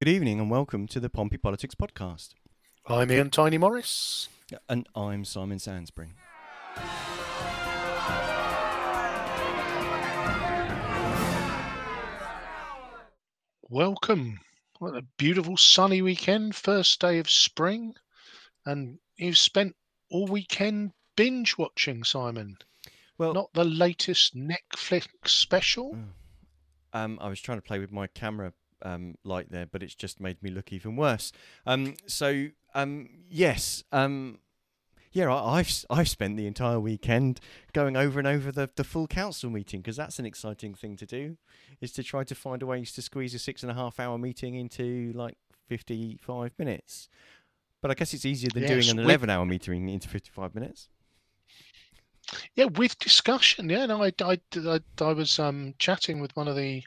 Good evening and welcome to the Pompey Politics Podcast. I'm Ian Tiny Morris. And I'm Simon Sansbury. Welcome. What a beautiful sunny weekend, first day of spring. And you've spent all weekend binge watching, Simon. Well, Not the latest Netflix special. um, I was trying to play with my camera um, light there, but it's just made me look even worse. Um, so um, yes, um, yeah, I, I've s- I've spent the entire weekend going over and over the, the full council meeting because that's an exciting thing to do, is to try to find a ways to squeeze a six and a half hour meeting into like fifty five minutes. But I guess it's easier than doing an eleven hour meeting into fifty five minutes. Yeah, with discussion. Yeah, no, I, I, I, I was um, chatting with one of the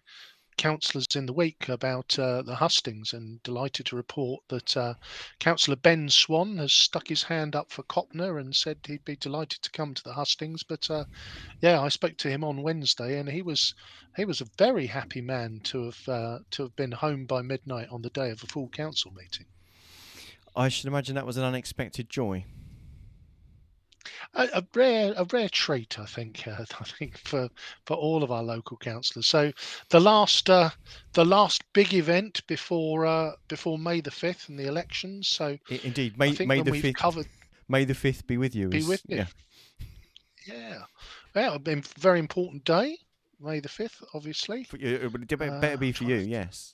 councillors in the week about uh, the hustings and delighted to report that uh, Councillor Ben Swan has stuck his hand up for Copnor and said he'd be delighted to come to the hustings. But uh, yeah, I spoke to him on Wednesday and he was he was a very happy man to have uh, to have been home by midnight on the day of a full council meeting. I should imagine that was an unexpected joy. A, a rare a rare treat, I think. Uh, I think for for all of our local councillors. So the last uh, the last big event before uh, before May the fifth and the elections. So indeed, May, May the fifth. covered, May the fifth be with you. Be is- with you. Yeah. yeah, been a very important day, May the fifth, obviously. You, it better Uh, be I'm for you. Yes.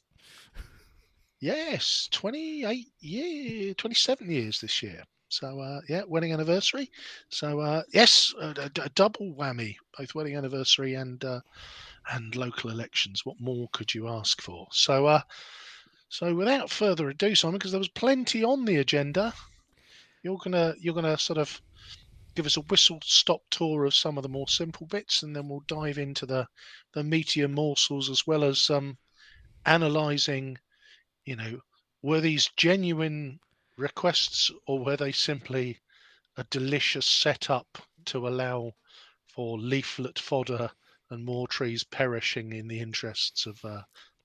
Yes, twenty eight year, twenty seven years this year. So uh, yeah, wedding anniversary. So uh, yes, a, a- double whammy, both wedding anniversary and uh, and local elections. What more could you ask for? So uh, so without further ado, Simon, because there was plenty on the agenda, you're gonna you're gonna sort of give us a whistle stop tour of some of the more simple bits, and then we'll dive into the the meatier morsels as well as um, analysing, you know, were these genuine requests or were they simply a delicious setup to allow for leaflet fodder and more trees perishing in the interests of uh,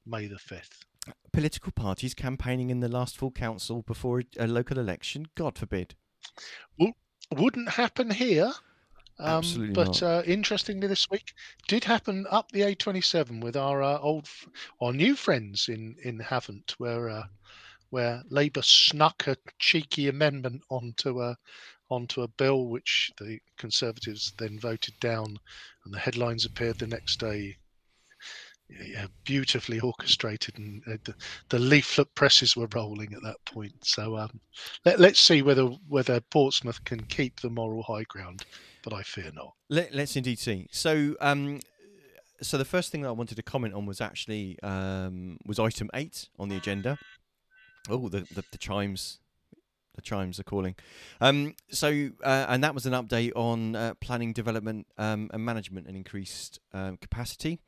May the 5th? Political parties campaigning in the last full council before a, local election. God forbid. Well, Wouldn't happen here. Um, Absolutely but not. uh, interestingly, this week did happen up the A27 with our uh, old, our new friends in in Havant, where uh, where Labour snuck a cheeky amendment onto a onto a bill which the Conservatives then voted down, and the headlines appeared the next day. Yeah, beautifully orchestrated, and uh, the, the leaflet presses were rolling at that point. So um, let, let's see whether whether Portsmouth can keep the moral high ground, but I fear not. Let, let's indeed see. So, um, so the first thing that I wanted to comment on was actually um, was item eight on the agenda. Oh, the the, the chimes, the chimes are calling. Um, so, uh, and that was an update on uh, planning, development, um, and management, and increased um, capacity.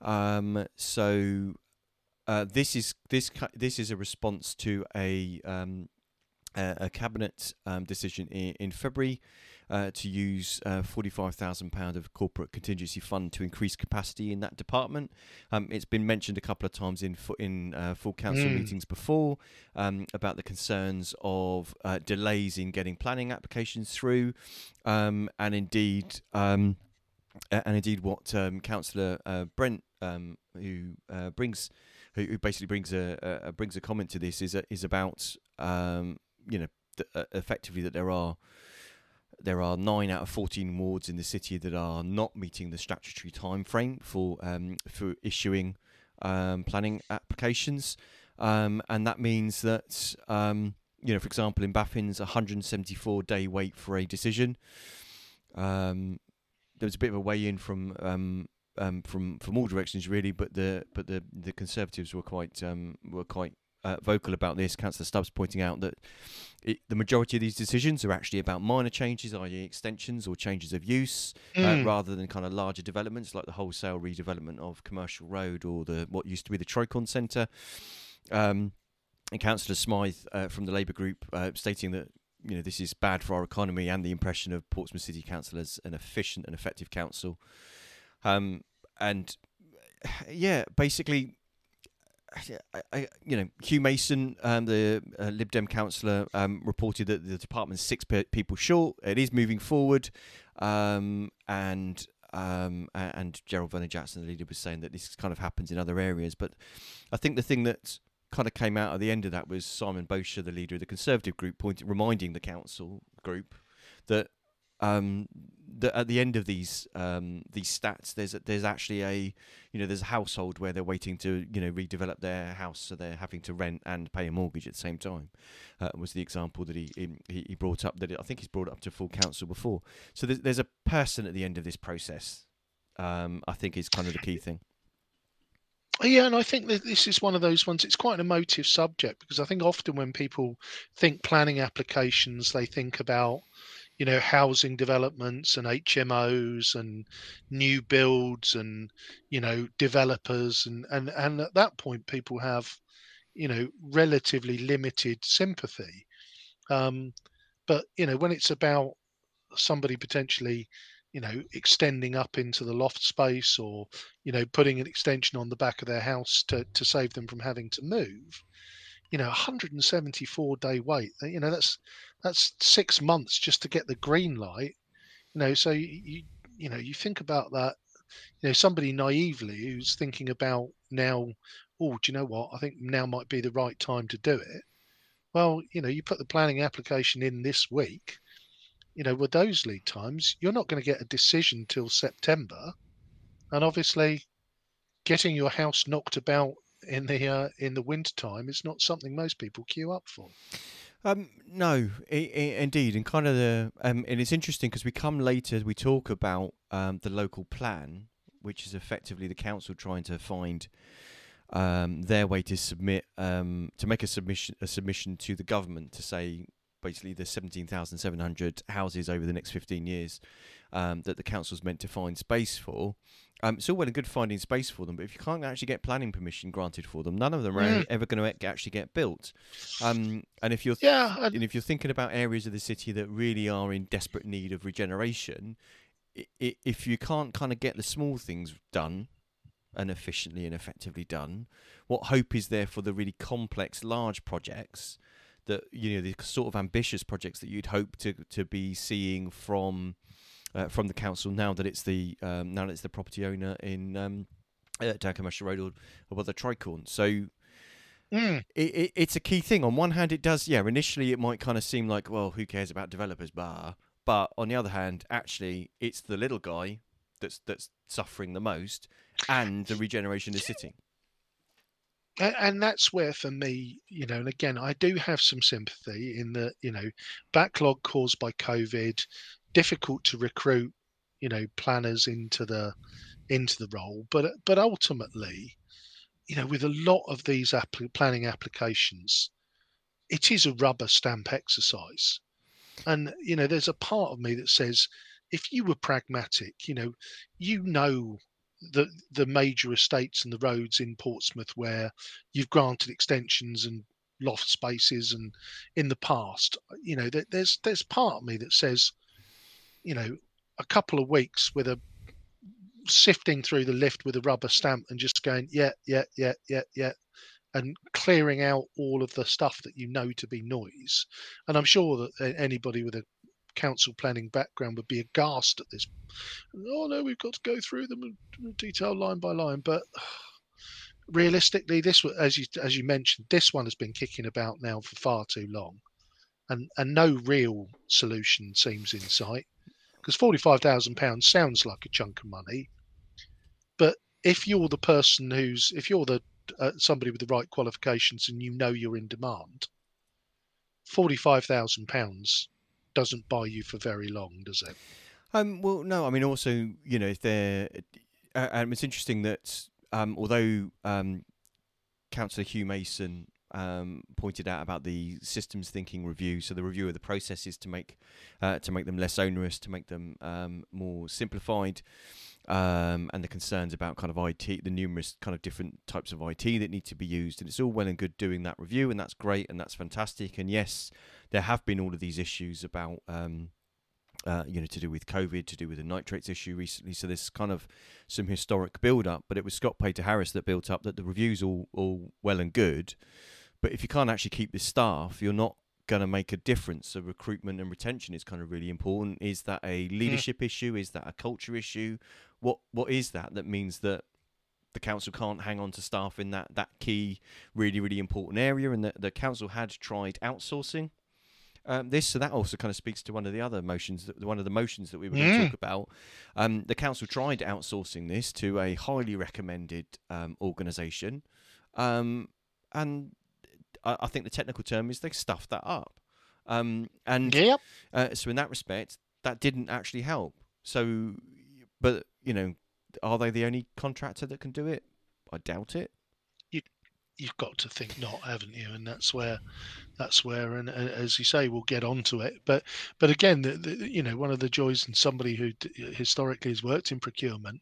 Um, so, uh, this is this this is a response to a um, a cabinet um, decision in, in February uh, to use uh, £45,000 of corporate contingency fund to increase capacity in that department. Um, it's been mentioned a couple of times in fu- in uh, full council Mm. meetings before um, about the concerns of uh, delays in getting planning applications through, um, and indeed. Um, and indeed, what um, Councillor uh, Brent, um, who uh, brings, who, who basically brings a, a, brings a comment to this, is a, is about um, you know th- effectively that there are there are nine out of fourteen wards in the city that are not meeting the statutory time frame for um, for issuing um, planning applications, um, and that means that um, you know, for example, in Baffin's, a 174 day wait for a decision. Um, there was a bit of a weigh in from um, from from all directions really, but the but the the Conservatives were quite were quite uh, vocal about this. Councillor Stubbs pointing out that it, the majority of these decisions are actually about minor changes, i.e., extensions or changes of use, uh, Mm. rather than kind of larger developments like the wholesale redevelopment of Commercial Road or the what used to be the Tricorn Centre. Um, and Councillor Smyth uh, from the Labour Group uh, stating that you know this is bad for our economy and the impression of Portsmouth City Council as an efficient and effective council. Um, and yeah, basically, I, you know, Hugh Mason, um, the uh, Lib Dem councillor, um, reported that the department's six pe- people short. It is moving forward, um, and um, and Gerald Vernon Jackson, the leader, was saying that this kind of happens in other areas. But I think the thing that kind of came out at the end of that was Simon Bosher, the leader of the Conservative group, pointing, reminding the council group that um, that at the end of these um, these stats, there's a, there's actually a you know there's a household where they're waiting to you know redevelop their house, so they're having to rent and pay a mortgage at the same time. Uh, was the example that he he, he brought up that I think he's brought up to full council before. So there's there's a person at the end of this process. Um, I think is kind of the key thing. Yeah, and I think that this is one of those ones. It's quite an emotive subject because I think often when people think planning applications, they think about you know housing developments and HMOs and new builds and you know developers and and and at that point people have you know relatively limited sympathy. Um, but you know when it's about somebody potentially you know extending up into the loft space or you know putting an extension on the back of their house to to save them from having to move you know 174 day wait you know that's that's six months just to get the green light you know so you, you you know you think about that you know somebody naively who's thinking about now oh do you know what? I think now might be the right time to do it. Well you know you put the planning application in this week you know with those lead times you're not going to get a decision till september and obviously getting your house knocked about in the uh, in the winter time is not something most people queue up for um, no, I- I- indeed, and kind of the um, and it's interesting because we come later. We talk about um, the local plan, which is effectively the council trying to find um, their way to submit um, to make a submission a submission to the government to say basically the seventeen thousand seven hundred houses over the next fifteen years um, that the council's meant to find space for. Um, it's all well and good finding space for them, but if you can't actually get planning permission granted for them, none of them are Mm. ever going to actually get built. Um, and if you're yeah and, and if you're thinking about areas of the city that really are in desperate need of regeneration, i- i- if you can't kind of get the small things done and efficiently and effectively done, what hope is there for the really complex, large projects that you know the sort of ambitious projects that you'd hope to to be seeing from uh, from the council now that it's the um, now that it's the property owner in um, uh, down Commercial Road or, or the Tricorn. So mm, it, it, it's a key thing. On one hand, it does, yeah, initially it might kind of seem like, well, who cares about developers, bar. But on the other hand, actually, it's the little guy that's that's suffering the most, and the regeneration is sitting and that's where for me you know and again i do have some sympathy in the you know backlog caused by covid difficult to recruit you know planners into the into the role but but ultimately you know with a lot of these planning applications it is a rubber stamp exercise. And you know there's a part of me that says if you were pragmatic you know you know the the major estates and the roads in Portsmouth where you've granted extensions and loft spaces and in the past you know there, there's there's part of me that says you know a couple of weeks with a sifting through the lift with a rubber stamp and just going yeah yeah yeah yeah yeah and clearing out all of the stuff that you know to be noise. And i'm sure that anybody with a council planning background would be aghast at this. Oh no we've got to go through them in detail line by line but realistically this as you as you mentioned this one has been kicking about now for far too long and and no real solution seems in sight because 45,000 pounds sounds like a chunk of money. But if you're the person who's if you're the uh, somebody with the right qualifications and you know you're in demand 45,000 pounds doesn't buy you for very long does it? Um, well, no, I mean, also, you know, if they're, uh, and it's interesting that um, although um, Councillor Hugh Mason um, pointed out about the systems thinking review, so the review of the processes to make uh, to make them less onerous, to make them um, more simplified, um, and the concerns about kind of IT, the numerous kind of different types of IT that need to be used, and it's all well and good doing that review, and that's great and that's fantastic, and yes, there have been all of these issues about. Um, uh, you know, to do with COVID, to do with the nitrates issue recently. So there's kind of some historic build-up. But it was Scott Payter-Harris that built up that the reviews all all well and good, but if you can't actually keep the staff, you're not going to make a difference. So recruitment and retention is kind of really important. Is that a leadership issue? Is that a culture issue? What what is that that means that the council can't hang on to staff in that that key, really really important area? And the the council had tried outsourcing. Um, this so that also kind of speaks to one of the other motions that one of the motions that we were going to Mm. talk about. Um, the council tried outsourcing this to a highly recommended um, organisation, um, and I, I think the technical term is they stuffed that up. Um, and Yep. uh, so in that respect, that didn't actually help. So, but you know, are they the only contractor that can do it? I doubt it. you've got to think not, haven't you? And that's where, that's where, and, and as you say, we'll get onto it. But but again, the, the, you know, one of the joys in somebody who d- historically has worked in procurement,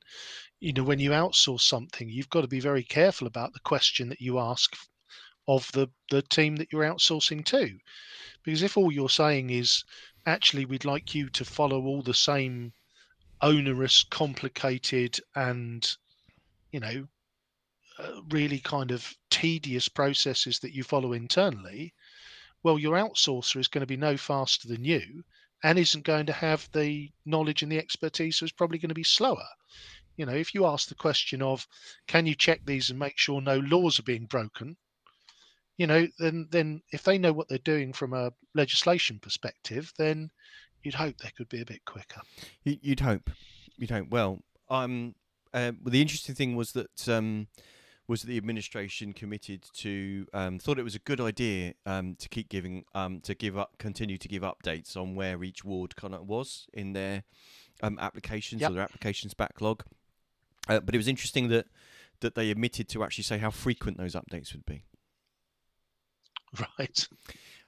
you know, when you outsource something, you've got to be very careful about the question that you ask of the the team that you're outsourcing to, because if all you're saying is actually we'd like you to follow all the same onerous, complicated, and you know uh, really kind of tedious processes that you follow internally, well, your outsourcer is going to be no faster than you and isn't going to have the knowledge and the expertise, so it's probably going to be slower. You know, if you ask the question of, can you check these and make sure no laws are being broken? You know, then then if they know what they're doing from a legislation perspective, then you'd hope they could be a bit quicker. You- You'd hope. You'd hope. Well, um, uh, well, the interesting thing was that um, was that the administration committed to um, thought it was a good idea um, to keep giving um, to give up continue to give updates on where each ward kind of was in their um, applications Yep. or their applications backlog. Uh, but it was interesting that that they admitted to actually say how frequent those updates would be. Right.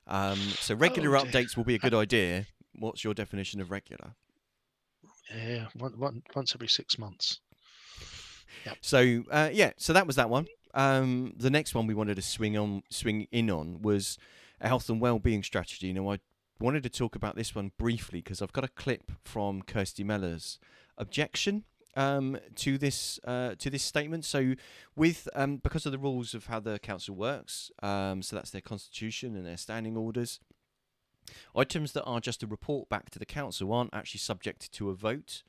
Um, so regular Oh, updates will be a good idea. What's your definition of regular? Yeah. One, one, once every six months. So uh, yeah, so that was that one. Um, the next one we wanted to swing on, swing in on was a health and well-being strategy. Now I wanted to talk about this one briefly because I've got a clip from Kirsty Mellor's objection um, to this uh, to this statement. So with um, because of the rules of how the council works, um, so that's their constitution and their standing orders. Items that are just a report back to the council aren't actually subject to a vote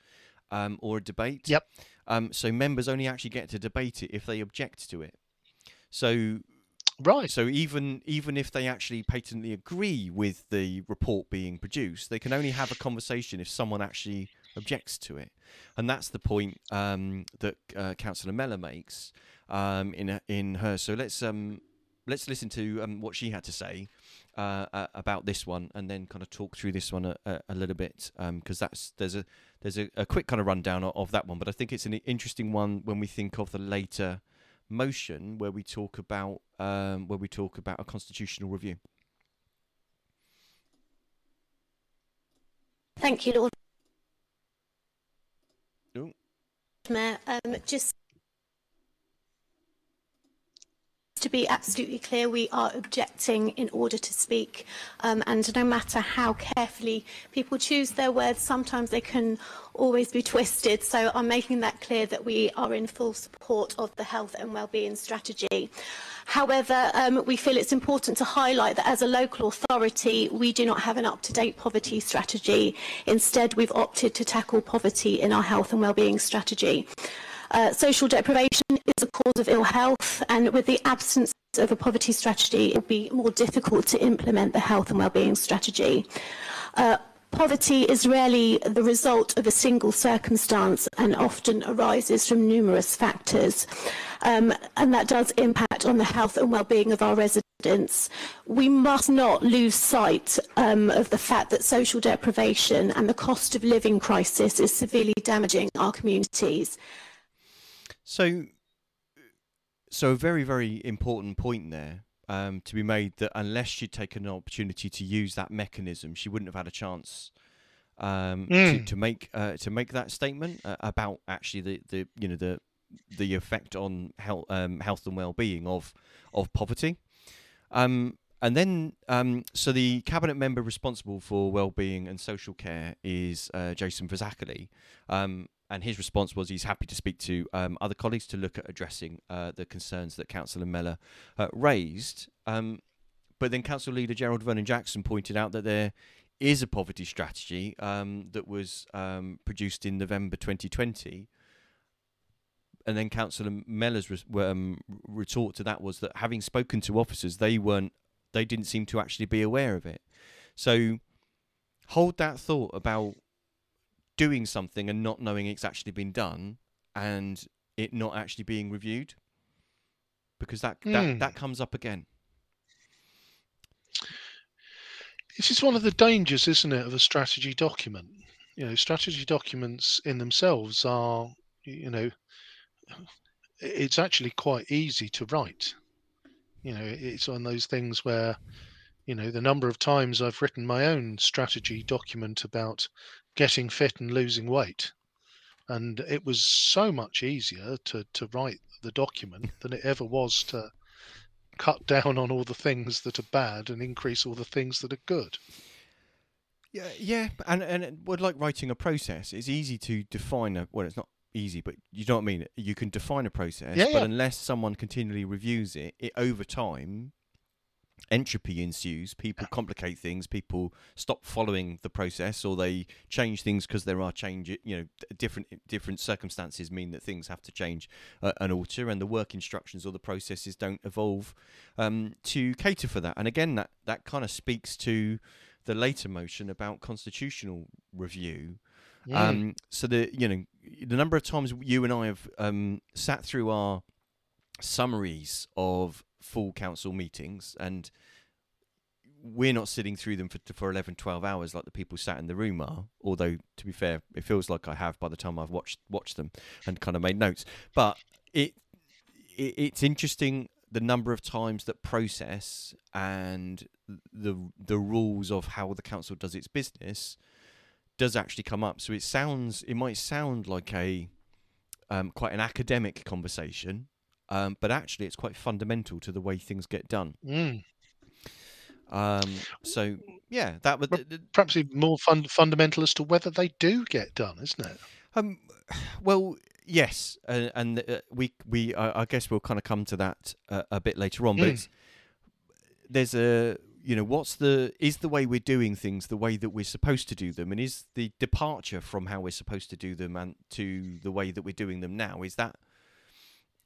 um, or a debate. Yep. Um, so members only actually get to debate it if they object to it. So Right. so even even if they actually patently agree with the report being produced, they can only have a conversation if someone actually objects to it, and that's the point um, that uh, Councillor Mellor makes um, in in her. So let's um, let's listen to um, what she had to say uh, uh, about this one, and then kind of talk through this one a, a, a little bit because that's there's a there's a, a quick kind of rundown of, of that one, but I think it's an interesting one when we think of the later motion where we talk about um, where we talk about a constitutional review. Thank you, Lord Ooh. Um, just to be absolutely clear, we are objecting in order to speak. Um, and no matter how carefully people choose their words, sometimes they can always be twisted. So I'm making that clear that we are in full support of the health and wellbeing strategy. However, um, we feel it's important to highlight that as a local authority, we do not have an up-to-date poverty strategy. Instead, we've opted to tackle poverty in our health and wellbeing strategy. Uh, social deprivation is a cause of ill health, and with the absence of a poverty strategy, it will be more difficult to implement the health and well-being strategy. Uh, Poverty is rarely the result of a single circumstance and often arises from numerous factors. Um, and that does impact on the health and well-being of our residents. We must not lose sight um, of the fact that social deprivation and the cost of living crisis is severely damaging our communities. So, so a very very important point there um, to be made that unless she'd taken an opportunity to use that mechanism, she wouldn't have had a chance um, to, Mm. to make uh, to make that statement uh, about actually the, the you know the the effect on health um, health and well being of of poverty. Um, and then, um, so the cabinet member responsible for well-being and social care is uh, Jason Fazackarley, um, and his response was he's happy to speak to um, other colleagues to look at addressing uh, the concerns that Councillor Mellor uh, raised. Um, but then Council Leader Gerald Vernon Jackson pointed out that there is a poverty strategy um, that was um, produced in November 2020. And then Councillor Mellor's re- um, retort to that was that having spoken to officers, they weren't, they didn't seem to actually be aware of it. So hold that thought about doing something and not knowing it's actually been done, and it not actually being reviewed, because that that, Hmm. that comes up again. This is one of the dangers, isn't it, of a strategy document? You know, strategy documents in themselves are, you know, it's actually quite easy to write. You know, it's one of those things where, you know, the number of times I've written my own strategy document about getting fit and losing weight, and it was so much easier to to write the document than it ever was to cut down on all the things that are bad and increase all the things that are good. Yeah, yeah, and and it would like writing a process. It's easy to define a well, it's not easy, but you know what I mean. You can define a process, Yeah, but yeah. unless someone continually reviews it, it over time, entropy ensues. People complicate things. People stop following the process, or they change things because there are change. You know, different different circumstances mean that things have to change uh, and alter, and the work instructions or the processes don't evolve um, to cater for that. And again, that that kind of speaks to the later motion about constitutional review. Mm. Um, so the you know the number of times you and I have um, sat through our summaries of full council meetings and we're not sitting through them for, for 11 12 hours like the people sat in the room are although to be fair it feels like i have by the time i've watched watched them and kind of made notes. But it, it it's interesting the number of times that process and the the rules of how the council does its business does actually come up. So it sounds it might sound like a um, quite an academic conversation um, but actually it's quite fundamental to the way things get done Mm. um, so yeah, that would. Perhaps even more fun, fundamental as to whether they do get done, isn't it? Um, well, yes, uh, and uh, we we I, I guess we'll kind of come to that uh, a bit later on. But Mm. it's, there's a you know what's the is the way we're doing things the way that we're supposed to do them, and is the departure from how we're supposed to do them and to the way that we're doing them now is that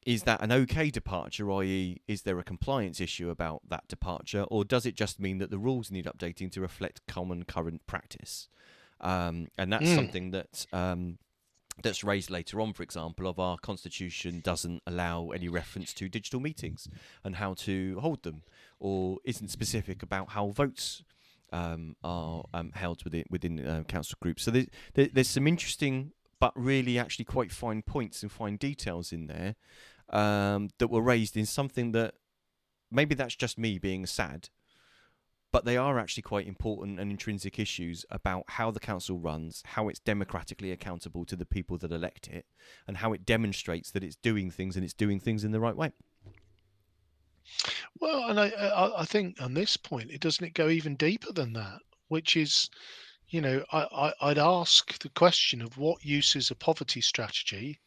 is that an okay departure, i.e., is there a compliance issue about that departure, or does it just mean that the rules need updating to reflect common current practice? Um, and that's Mm. something that um, that's raised later on, for example, of our constitution doesn't allow any reference to digital meetings and how to hold them, or isn't specific about how votes um, are um, held within within uh, council groups. So there, there, there's some interesting, but really actually quite fine points and fine details in there um, that were raised in something that maybe that's just me being sad, but they are actually quite important and intrinsic issues about how the council runs, how it's democratically accountable to the people that elect it, and how it demonstrates that it's doing things and it's doing things in the right way. Well, and I, I, think on this point, it doesn't it go even deeper than that, which is, you know, I, I, I'd ask the question of what use is a poverty strategy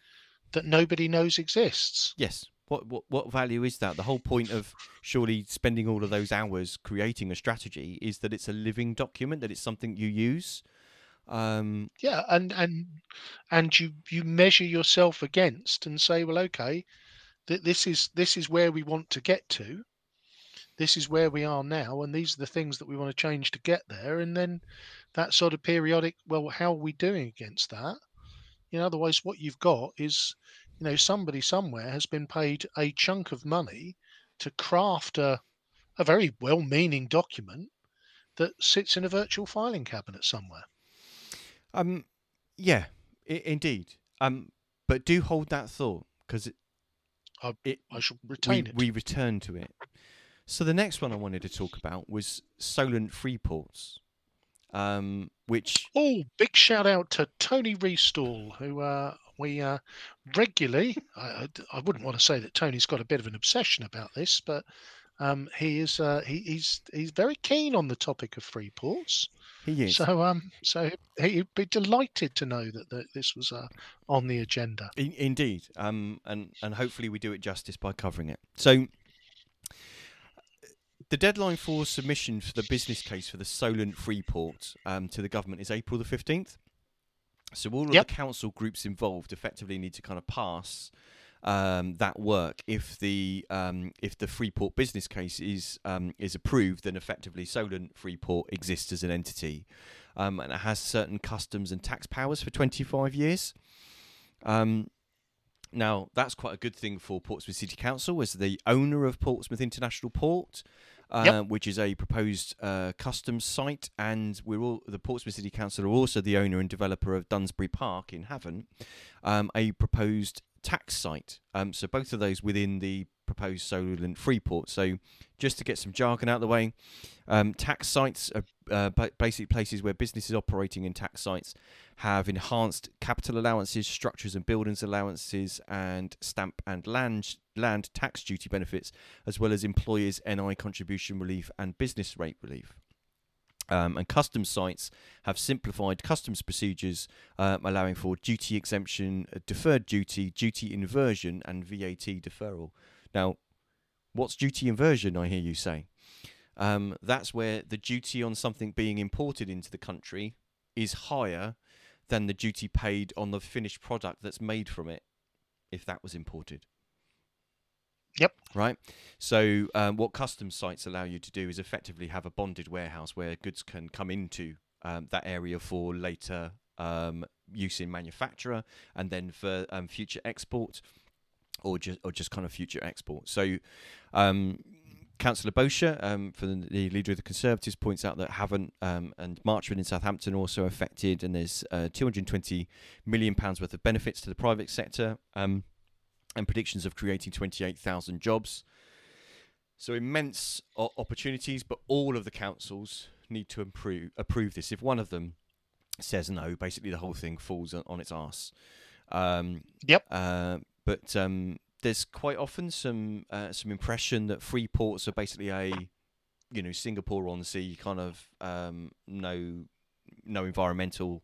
that nobody knows exists. Yes. What, what what value is that? The whole point of surely spending all of those hours creating a strategy is that it's a living document, that it's something you use. Um, Yeah, and and and you you measure yourself against and say, well, okay, th- this is this is where we want to get to. This is where we are now, and these are the things that we want to change to get there. And then that sort of periodic, well, how are we doing against that? You know, otherwise, what you've got is, you know, somebody somewhere has been paid a chunk of money to craft a a very well-meaning document that sits in a virtual filing cabinet somewhere. Um, yeah, I- indeed. Um, but do hold that thought because it, I- it I shall we, retain it. we return to it. So the next one I wanted to talk about was Solent Freeports, um, which Oh, big shout out to Tony Restall, who uh, we uh, regularly, I, I, wouldn't want to say that Tony's got a bit of an obsession about this, but um, he is uh, he, he's he's very keen on the topic of free ports. He is. So um, so he'd be delighted to know that, that this was uh, on the agenda. In, indeed, um, and and hopefully we do it justice by covering it. So. The deadline for submission for the business case for the Solent Freeport um, to the government is April the 15th. So all of Yep. the council groups involved effectively need to kind of pass um, that work. If the um, if the Freeport business case is um, is approved, then effectively Solent Freeport exists as an entity, um, and it has certain customs and tax powers for 25 years. Um, now that's quite a good thing for Portsmouth City Council as the owner of Portsmouth International Port. Uh, Yep. Which is a proposed uh, customs site, and we're all the Portsmouth City Council are also the owner and developer of Dunsbury Park in Havant, um, a proposed tax site. Um, so both of those within the proposed Solent Freeport. So just to get some jargon out of the way, um, tax sites are uh, ba- basic places where businesses operating in tax sites have enhanced capital allowances, structures and buildings allowances, and stamp and land land tax duty benefits, as well as employers' NI contribution relief and business rate relief. Um, and customs sites have simplified customs procedures, um, allowing for duty exemption, uh, deferred duty, duty inversion, and VAT deferral. Now, what's duty inversion? I hear you say. Um, that's where the duty on something being imported into the country is higher than the duty paid on the finished product that's made from it, if that was imported. Yep. Right. So, um, what customs sites allow you to do is effectively have a bonded warehouse where goods can come into um, that area for later um, use in manufacturer and then for um, future export or just or just kind of future export. So, um, Councillor Bosher, um, for the, the leader of the Conservatives, points out that Havant um, and Marchwood in Southampton are also affected, and there's uh, 220 million pounds worth of benefits to the private sector, um, and predictions of creating 28,000 jobs. So immense o- opportunities, but all of the councils need to improve, approve this. If one of them says no, basically the whole thing falls on, on its arse. Um, Yep. uh, but um, there's quite often some uh, some impression that free ports are basically a you know Singapore on sea kind of um, no no environmental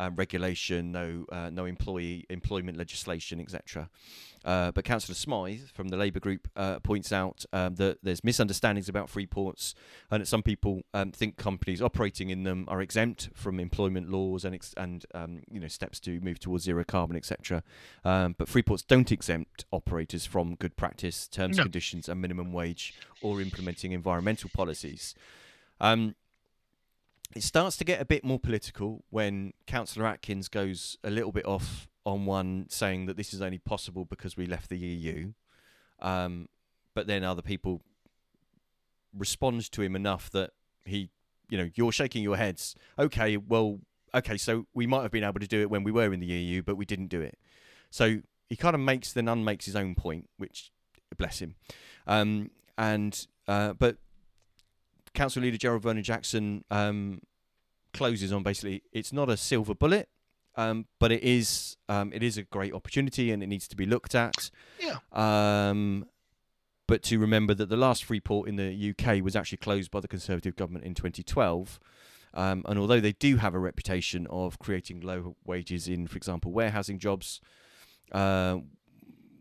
um, regulation, no uh, no employee employment legislation, etc. Uh, but Councillor Smyth from the Labour Group uh, points out um, that there's misunderstandings about free ports, and that some people um, think companies operating in them are exempt from employment laws and ex- and um, you know steps to move towards zero carbon, etc. Um, but free ports don't exempt operators from good practice, terms, No. conditions, and minimum wage, or implementing environmental policies. Um, it starts to get a bit more political when Councillor Atkins goes a little bit off on one saying that this is only possible because we left the EU. Um, but then other people respond to him enough that he, you know, you're shaking your heads. Okay, well, okay, so we might have been able to do it when we were in the EU, but we didn't do it. So he kind of makes then unmakes his own point, which bless him. Um, and uh, but Council Leader Gerald Vernon Jackson um, closes on basically it's not a silver bullet, um, but it is um, it is a great opportunity and it needs to be looked at. Yeah. Um, but to remember that the last free port in the UK was actually closed by the Conservative government in 2012. Um, and although they do have a reputation of creating low wages in, for example, warehousing jobs, uh,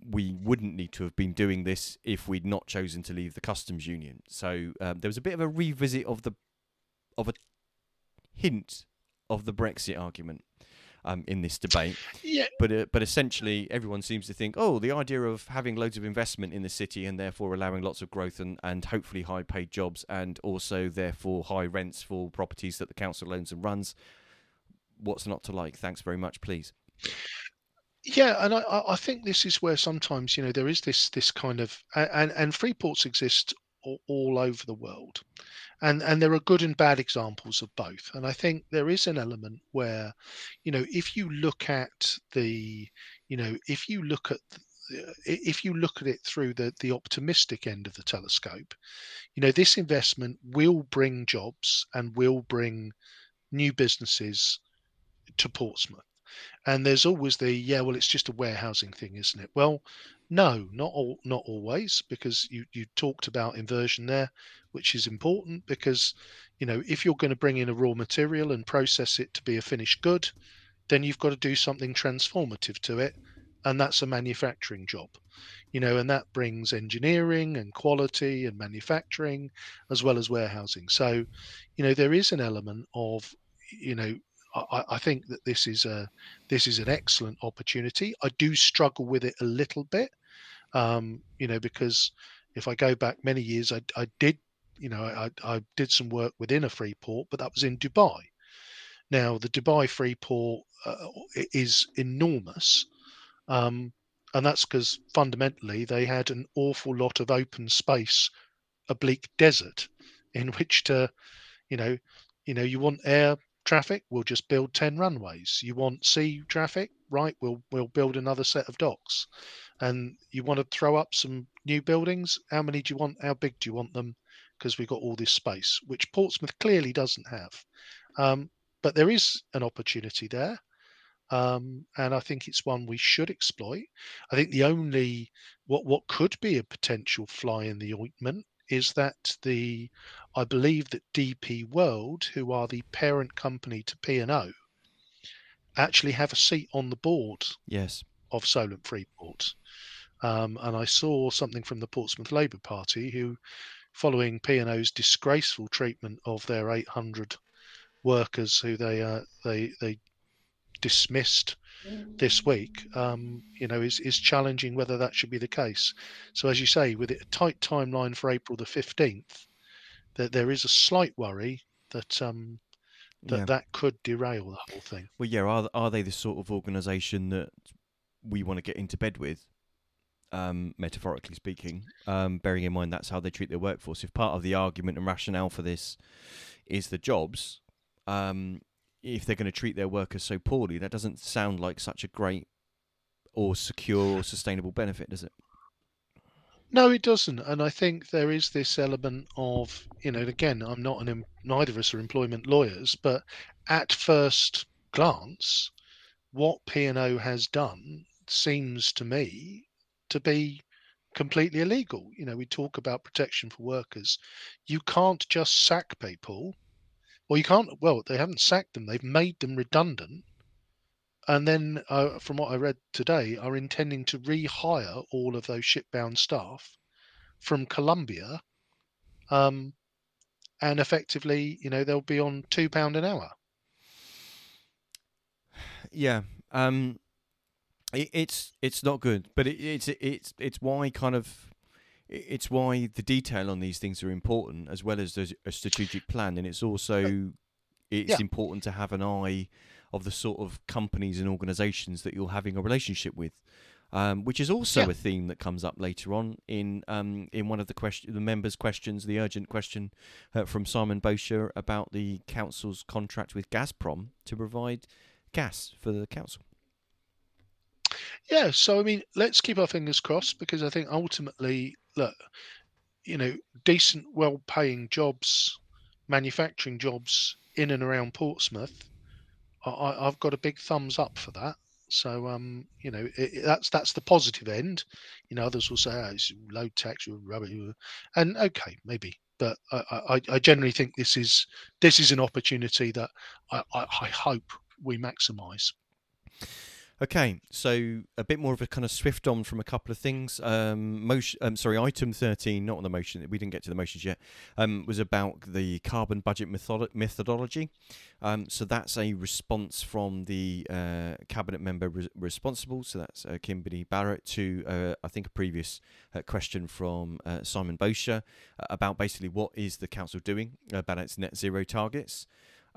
we wouldn't need to have been doing this if we'd not chosen to leave the customs union. So um, there was a bit of a revisit of the of a hint of the Brexit argument um, in this debate. Yeah. But uh, but essentially, everyone seems to think, oh, the idea of having loads of investment in the city and therefore allowing lots of growth and, and hopefully high paid jobs and also therefore high rents for properties that the council owns and runs. What's not to like? Thanks very much, please. Yeah, and I, I think this is where sometimes you know there is this this kind of and and free ports exist all, over the world, and and there are good and bad examples of both. And I think there is an element where, you know, if you look at the, you know, if you look at the- uh, if you look at it through the the optimistic end of the telescope, you know, this investment will bring jobs and will bring new businesses to Portsmouth. And there's always the yeah, well, it's just a warehousing thing, isn't it? Well, no, not all, not always, because you you talked about inversion there, which is important because you know if you're going to bring in a raw material and process it to be a finished good, then you've got to do something transformative to it, and that's a manufacturing job you know, and that brings engineering and quality and manufacturing as well as warehousing. So, you know, there is an element of, you know, I, I think that this is a this is an excellent opportunity. I do struggle with it a little bit, um, you know, because if I go back many years, I, I did, you know, I, I did some work within a free port, but that was in Dubai. Now, the Dubai free port uh, is enormous, um, and that's because fundamentally they had an awful lot of open space, a bleak desert, in which to, you know, you know, you want air traffic, we'll just build ten runways. You want sea traffic, right? We'll we'll build another set of docks. And you want to throw up some new buildings? How many do you want? How big do you want them? Because we've got all this space, which Portsmouth clearly doesn't have. Um, but there is an opportunity there. Um, and I think it's one we should exploit. I think the only what what could be a potential fly in the ointment is that the I believe that DP World, who are the parent company to P and O, actually have a seat on the board. Yes. Of Solent Freeport, um, and I saw something from the Portsmouth Labour Party, who, following P and O's disgraceful treatment of their 800 workers who they uh, they they dismissed this week, um, you know, is, is challenging whether that should be the case. So, as you say, with a tight timeline for April the 15th, that there is a slight worry that um, that yeah. that could derail the whole thing. Well, yeah, are, are they the sort of organisation that we want to get into bed with? Um, metaphorically speaking, um, bearing in mind that's how they treat their workforce. If part of the argument and rationale for this is the jobs, um, if they're going to treat their workers so poorly, that doesn't sound like such a great or secure or sustainable benefit, does it? No, it doesn't. And I think there is this element of, you know, again, I'm not an, neither of us are employment lawyers, but at first glance, what P&O has done seems to me to be completely illegal. You know, we talk about protection for workers. You can't just sack people well, you can't. Well, they haven't sacked them; they've made them redundant, and then, uh, from what I read today, are intending to rehire all of those shipbound staff from Colombia, um, and effectively, you know, they'll be on two pound an hour. Yeah, um, it, it's it's not good, but it, it's it's it's why kind of it's why the detail on these things are important as well as a strategic plan and it's also it's yeah. important to have an eye of the sort of companies and organizations that you're having a relationship with um, which is also yeah. a theme that comes up later on in um, in one of the question the members' questions, the urgent question uh, from Simon Bosher about the council's contract with Gazprom to provide gas for the council. Yeah, so I mean, let's keep our fingers crossed because I think ultimately look, you know, decent, well-paying jobs, manufacturing jobs in and around Portsmouth, I, have got a big thumbs up for that. So, um, you know, it, that's that's the positive end. You know, others will say oh, it's low tax, rubbish, and okay, maybe, but I, I, I, generally think this is this is an opportunity that I, I, I hope we maximise. Okay, so a bit more of a kind of swift on from a couple of things. Um, motion, um, sorry, item thirteen, not on the motion. We didn't get to the motions yet. Um, was about the carbon budget method- methodology. Um, so that's a response from the uh, cabinet member re- responsible. So that's uh, Kimberly Barrett to uh, I think a previous uh, question from uh, Simon Bosher uh, about basically what is the council doing about its net zero targets.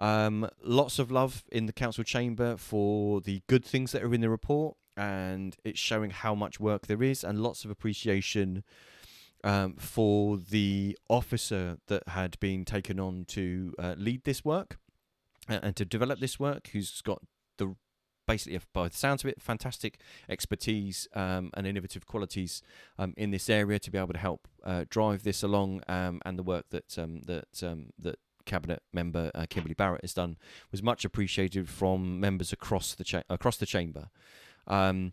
Um, lots of love in the council chamber for the good things that are in the report, and it's showing how much work there is, and lots of appreciation um, for the officer that had been taken on to uh, lead this work and to develop this work, who's got the basically, by the sounds of it, fantastic expertise um, and innovative qualities um, in this area to be able to help uh, drive this along, um, and the work that um, that um, that cabinet member uh, Kimberly Barrett has done was much appreciated from members across the cha- across the chamber. Um,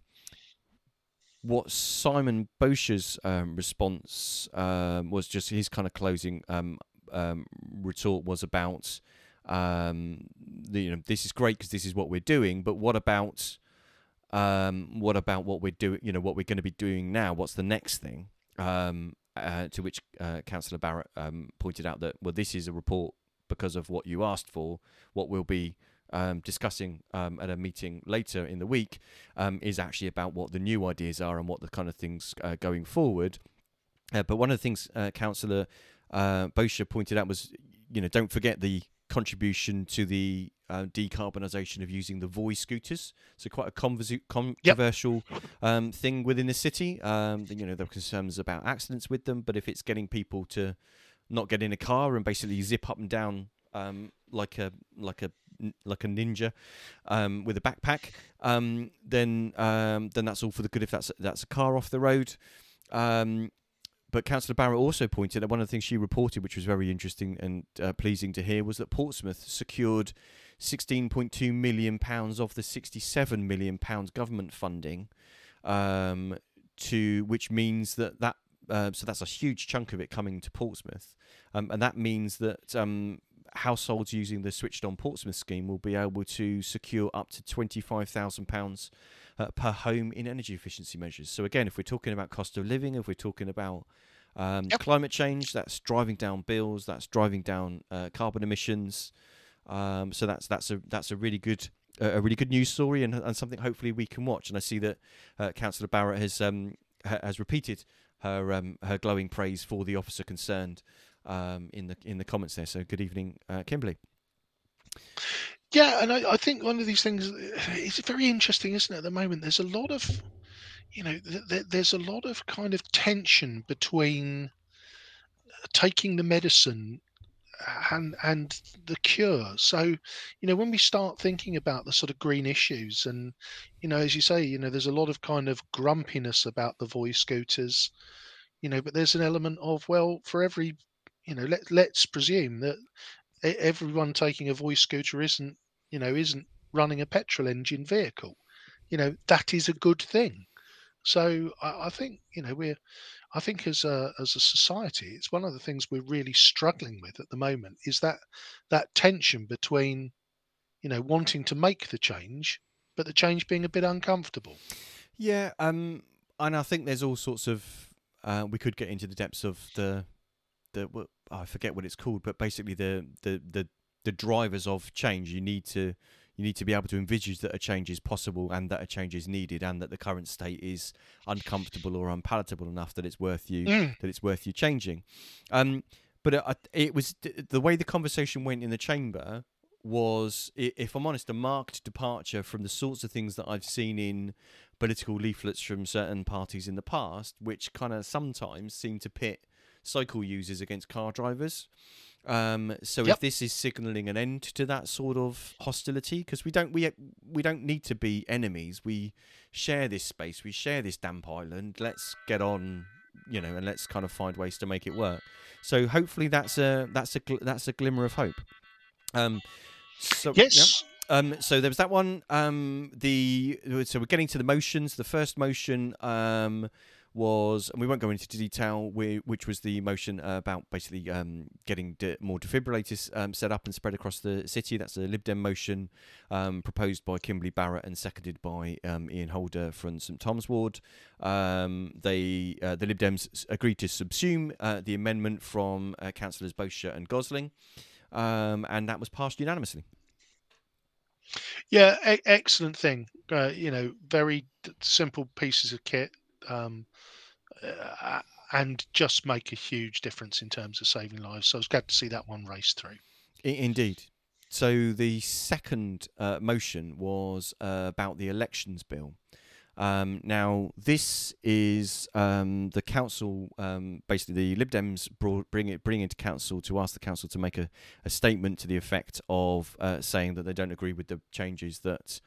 what Simon Bosher's um, response um, was just his kind of closing um, um, retort was about um, the, you know this is great because this is what we're doing, but what about what about what we're doing? You know what we're going to be doing now? What's the next thing? Um, uh, to which uh, Councillor Barrett um, pointed out that well, this is a report because of what you asked for. What we'll be um, discussing um, at a meeting later in the week um, is actually about what the new ideas are and what the kind of things uh, going forward. Uh, but one of the things uh, Councillor uh, Bosher pointed out was, you know, don't forget the contribution to the uh, decarbonisation of using the Voi scooters. So quite a conversu- controversial yep. um, thing within the city. Um, you know, there are concerns about accidents with them, but if it's getting people to not get in a car and basically zip up and down um, like a like a like a ninja um, with a backpack, um, then um, then that's all for the good if that's that's a car off the road. Um, but Councillor Barrett also pointed that one of the things she reported, which was very interesting and uh, pleasing to hear, was that Portsmouth secured 16.2 million pounds of the 67 million pounds government funding, um, to which means that that uh, so that's a huge chunk of it coming to Portsmouth, um, and that means that um, households using the switched on Portsmouth scheme will be able to secure up to £25,000 uh, per home in energy efficiency measures. So, again, if we're talking about cost of living, if we're talking about um, yep. climate change, that's driving down bills, that's driving down uh, carbon emissions. Um, so that's that's a that's a really good a really good news story and, and something hopefully we can watch. And I see that uh, Councillor Barrett has um, ha- has repeated her um, her glowing praise for the officer concerned um, in the in the comments there. So good evening, uh, Kimberly. Yeah, and I, I, think one of these things is very interesting, isn't it? At the moment, there's a lot of, you know, th- th- there's a lot of kind of tension between taking the medicine and and the cure. So, you know, when we start thinking about the sort of green issues, and you know, as you say, you know, there's a lot of kind of grumpiness about the Voi scooters, you know, but there's an element of well, for every you know, let let's presume that everyone taking a Voi scooter isn't, you know, isn't running a petrol engine vehicle. You know, that is a good thing. So I, I think, you know, we're, I think as a as a society, it's one of the things we're really struggling with at the moment is that that tension between, you know, wanting to make the change, but the change being a bit uncomfortable. Yeah, um, and I think there's all sorts of. Uh, we could get into the depths of the the oh, I forget what it's called, but basically the the the the drivers of change. You need to you need to be able to envisage that a change is possible and that a change is needed and that the current state is uncomfortable or unpalatable enough that it's worth you mm. that it's worth you changing. Um, but it, it was the way the conversation went in the chamber was, if I'm honest, a marked departure from the sorts of things that I've seen in political leaflets from certain parties in the past, which kind of sometimes seem to pit cycle users against car drivers. Um, so yep. if this is signalling an end to that sort of hostility, because we don't we we don't need to be enemies. We share this space. We share this damp island. Let's get on, you know, and let's kind of find ways to make it work. So hopefully that's a that's a that's a glimmer of hope. Um, so yes. Yeah. Um, so there was that one. Um, the so we're getting to the motions. The first motion. Um, was, and we won't go into detail, which was the motion about basically um, getting more defibrillators um, set up and spread across the city. That's a Lib Dem motion um, proposed by Kimberly Barrett and seconded by um, Ian Holder from St Thomas Ward. Um, they uh, the Lib Dems agreed to subsume uh, the amendment from uh, councillors Bosher and Gosling, um, and that was passed unanimously. Yeah, excellent thing. Uh, you know, very simple pieces of kit. Um, uh, and just make a huge difference in terms of saving lives. So I was glad to see that one race through. Indeed. So the second uh, motion was uh, about the elections bill. Um, now, this is um, the council, um, basically the Lib Dems brought, bring it bring into council to ask the council to make a, a statement to the effect of uh, saying that they don't agree with the changes that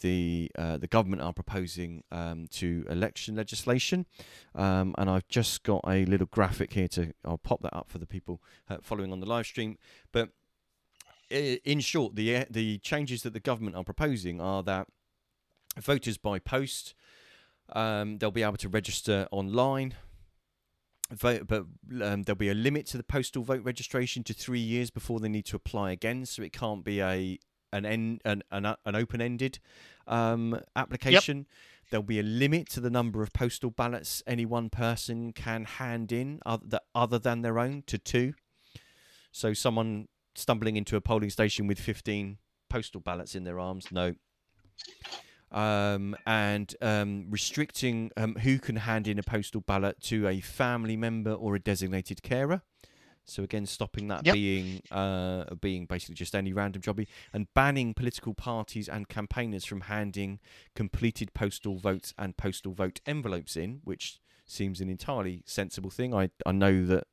the uh, the government are proposing um, to election legislation, um, and I've just got a little graphic here to I'll pop that up for the people uh, following on the live stream. But in short, the the changes that the government are proposing are that voters by post, um, they'll be able to register online. Vote, but um, there'll be a limit to the postal vote registration to three years before they need to apply again. So it can't be a an end an an, an open ended um, application. Yep. There'll be a limit to the number of postal ballots any one person can hand in, other, other than their own, to two. So someone stumbling into a polling station with 15 postal ballots in their arms, no. Um, and um, restricting um, who can hand in a postal ballot to a family member or a designated carer. So again, stopping that yep. being uh, being basically just any random jobby, and banning political parties and campaigners from handing completed postal votes and postal vote envelopes in, which seems an entirely sensible thing. I I know that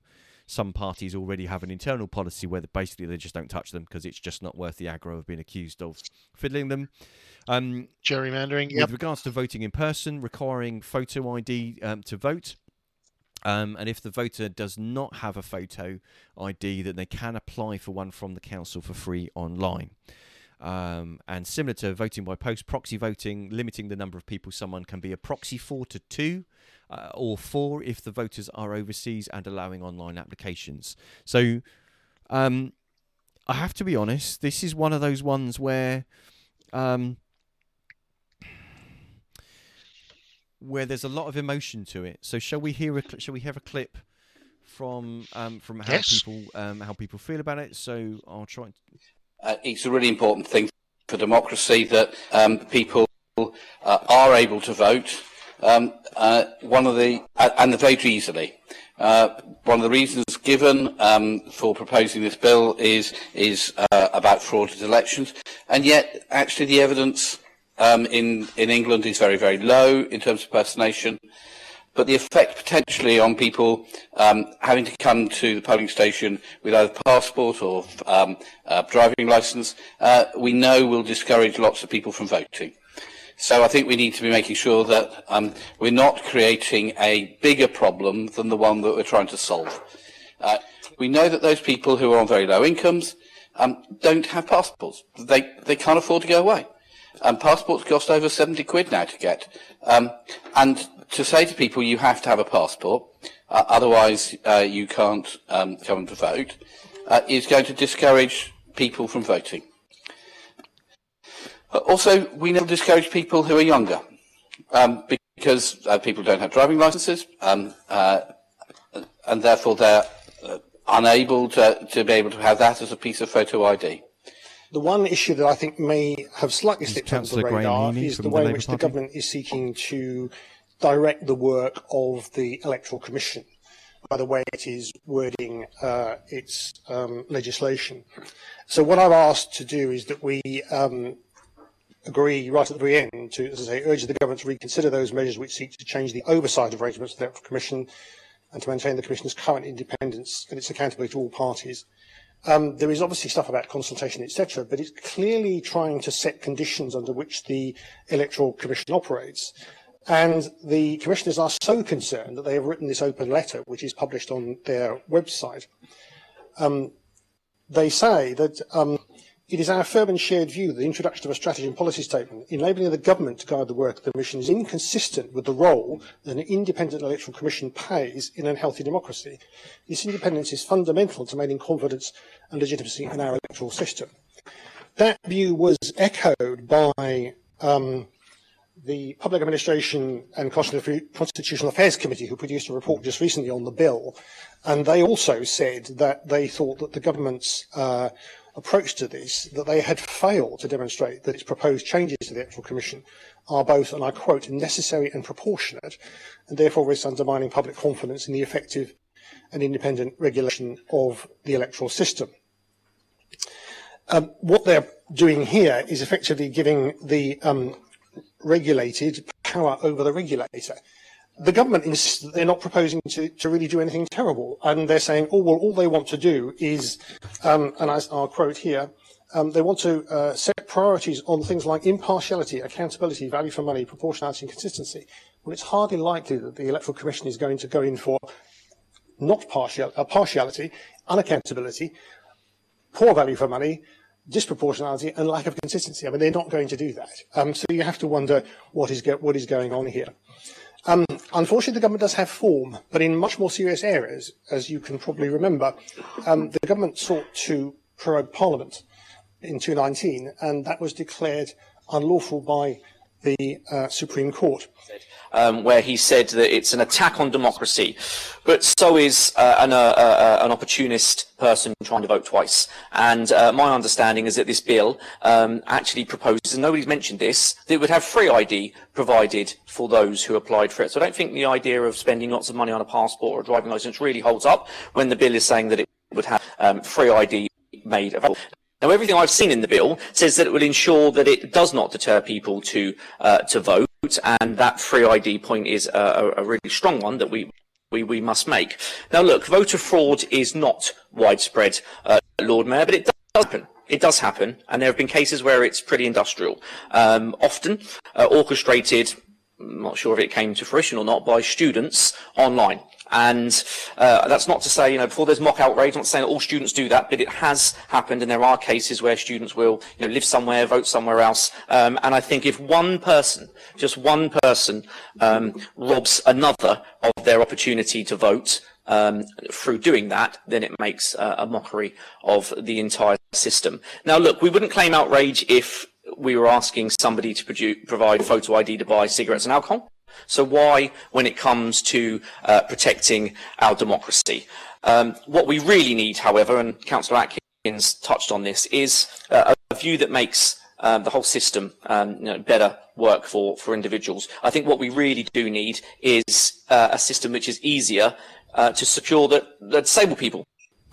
some parties already have an internal policy where basically they just don't touch them because it's just not worth the aggro of being accused of fiddling them. Um, Gerrymandering. Yep. With regards to voting in person, requiring photo ID um, to vote. Um, and if the voter does not have a photo ID, then they can apply for one from the council for free online. Um, and similar to voting by post, proxy voting, limiting the number of people someone can be a proxy for to two, uh, or four if the voters are overseas, and allowing online applications. So, um, I have to be honest, this is one of those ones where um, where there's a lot of emotion to it. So shall we hear a shall we have a clip from um, from how yes. people um, how people feel about it? So I'll try. And... Uh, it's a really important thing for democracy that um, people uh, are able to vote. Um, uh, one of the uh, and vote easily. Uh, one of the reasons given um, for proposing this bill is is uh, about fraudulent elections, and yet actually the evidence um, in, in England is very, very low in terms of impersonation. But the effect potentially on people um, having to come to the polling station with either passport or um, driving licence, uh, we know will discourage lots of people from voting. So I think we need to be making sure that um, we're not creating a bigger problem than the one that we're trying to solve. Uh, we know that those people who are on very low incomes um, don't have passports. They, they can't afford to go away. And passports cost over 70 quid now to get. Um, and to say to people you have to have a passport, uh, otherwise uh, you can't um, come to vote, uh, is going to discourage people from voting. Uh, also, we will discourage people who are younger um, because uh, people don't have driving licenses um, uh, and therefore they're unable to, to be able to have that as a piece of photo ID. The one issue that I think may have slightly slipped under the radar is the way in which Party? the government is seeking to direct the work of the Electoral Commission by the way it is wording uh, its um, legislation. So what I've asked to do is that we um, agree right at the very end to, as I say, urge the government to reconsider those measures which seek to change the oversight arrangements of the Electoral Commission and to maintain the Commission's current independence and its accountability to all parties. Um, there is obviously stuff about consultation, etc., but it's clearly trying to set conditions under which the Electoral Commission operates. And the commissioners are so concerned that they have written this open letter, which is published on their website. Um, they say that um, it is our firm and shared view that the introduction of a strategy and policy statement enabling the government to guide the work of the Commission is inconsistent with the role that an independent electoral commission plays in a healthy democracy. This independence is fundamental to maintaining confidence and legitimacy in our electoral system. That view was echoed by um, the Public Administration and Constitutional Affairs Committee, who produced a report just recently on the bill, and they also said that they thought that the government's uh, approach to this that they had failed to demonstrate that its proposed changes to the Electoral Commission are both, and I quote, necessary and proportionate, and therefore risk undermining public confidence in the effective and independent regulation of the electoral system. Um, what they're doing here is effectively giving the um, regulated power over the regulator the government insists that they're not proposing to, to really do anything terrible. And they're saying, oh, well, all they want to do is, um, and I, will quote here, um, they want to uh, set priorities on things like impartiality, accountability, value for money, proportionality, and consistency. Well, it's hardly likely that the Electoral Commission is going to go in for not partial, uh, partiality, unaccountability, poor value for money, disproportionality and lack of consistency. I mean, they're not going to do that. Um, so you have to wonder what is, what is going on here. Um, unfortunately, the government does have form, but in much more serious areas, as you can probably remember, um, the government sought to prorogue Parliament in 2019, and that was declared unlawful by the uh, Supreme Court. Um, where he said that it's an attack on democracy, but so is uh, an, uh, uh, an, opportunist person trying to vote twice. And uh, my understanding is that this bill um, actually proposes, and nobody's mentioned this, that it would have free ID provided for those who applied for it. So I don't think the idea of spending lots of money on a passport or a driving license really holds up when the bill is saying that it would have um, free ID made available. Now, everything I've seen in the bill says that it will ensure that it does not deter people to uh, to vote, and that free ID point is a, a really strong one that we, we, we must make. Now, look, voter fraud is not widespread, uh, Lord Mayor, but it does happen. It does happen, and there have been cases where it's pretty industrial, um, often uh, orchestrated. I'm not sure if it came to fruition or not by students online. And uh, that's not to say, you know, before there's mock outrage, I'm not saying that all students do that, but it has happened, and there are cases where students will, you know, live somewhere, vote somewhere else. Um, and I think if one person, just one person, um, robs another of their opportunity to vote, um, through doing that, then it makes uh, a mockery of the entire system. Now, look, we wouldn't claim outrage if we were asking somebody to provide photo ID to buy cigarettes and alcohol. So why, when it comes to uh, protecting our democracy? Um, what we really need, however, and Councillor Atkins touched on this, is uh, a view that makes um, the whole system um, you know, better work for, for individuals. I think what we really do need is uh, a system which is easier uh, to secure that, that disabled people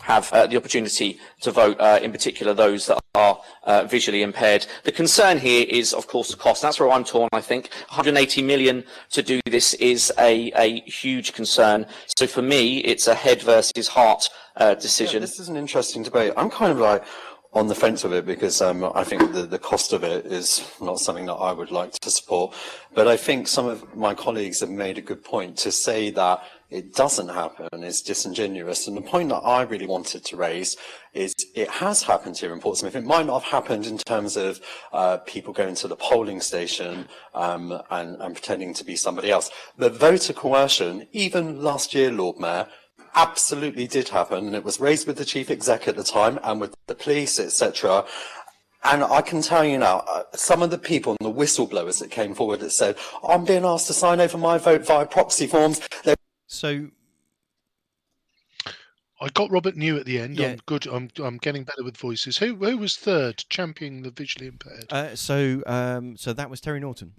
have uh, the opportunity to vote, uh, in particular those that are uh, visually impaired. The concern here is, of course, the cost. That's where I'm torn, I think. 180 million to do this is a, a huge concern. So for me, it's a head versus heart uh, decision. Yeah, this is an interesting debate. I'm kind of like, on the fence of it because um, I think the, the cost of it is not something that I would like to support. But I think some of my colleagues have made a good point to say that it doesn't happen is disingenuous. And the point that I really wanted to raise is it has happened here in Portsmouth. It might not have happened in terms of uh, people going to the polling station um, and, and pretending to be somebody else. But voter coercion, even last year, Lord Mayor, absolutely did happen. And it was raised with the chief exec at the time and with the police, etc. And I can tell you now, uh, some of the people and the whistleblowers that came forward that said, I'm being asked to sign over my vote via proxy forms. They so I got Robert New at the end. Yeah. I'm good. I'm I'm getting better with voices. Who who was third, championing the visually impaired? Uh, so um, so that was Terry Norton.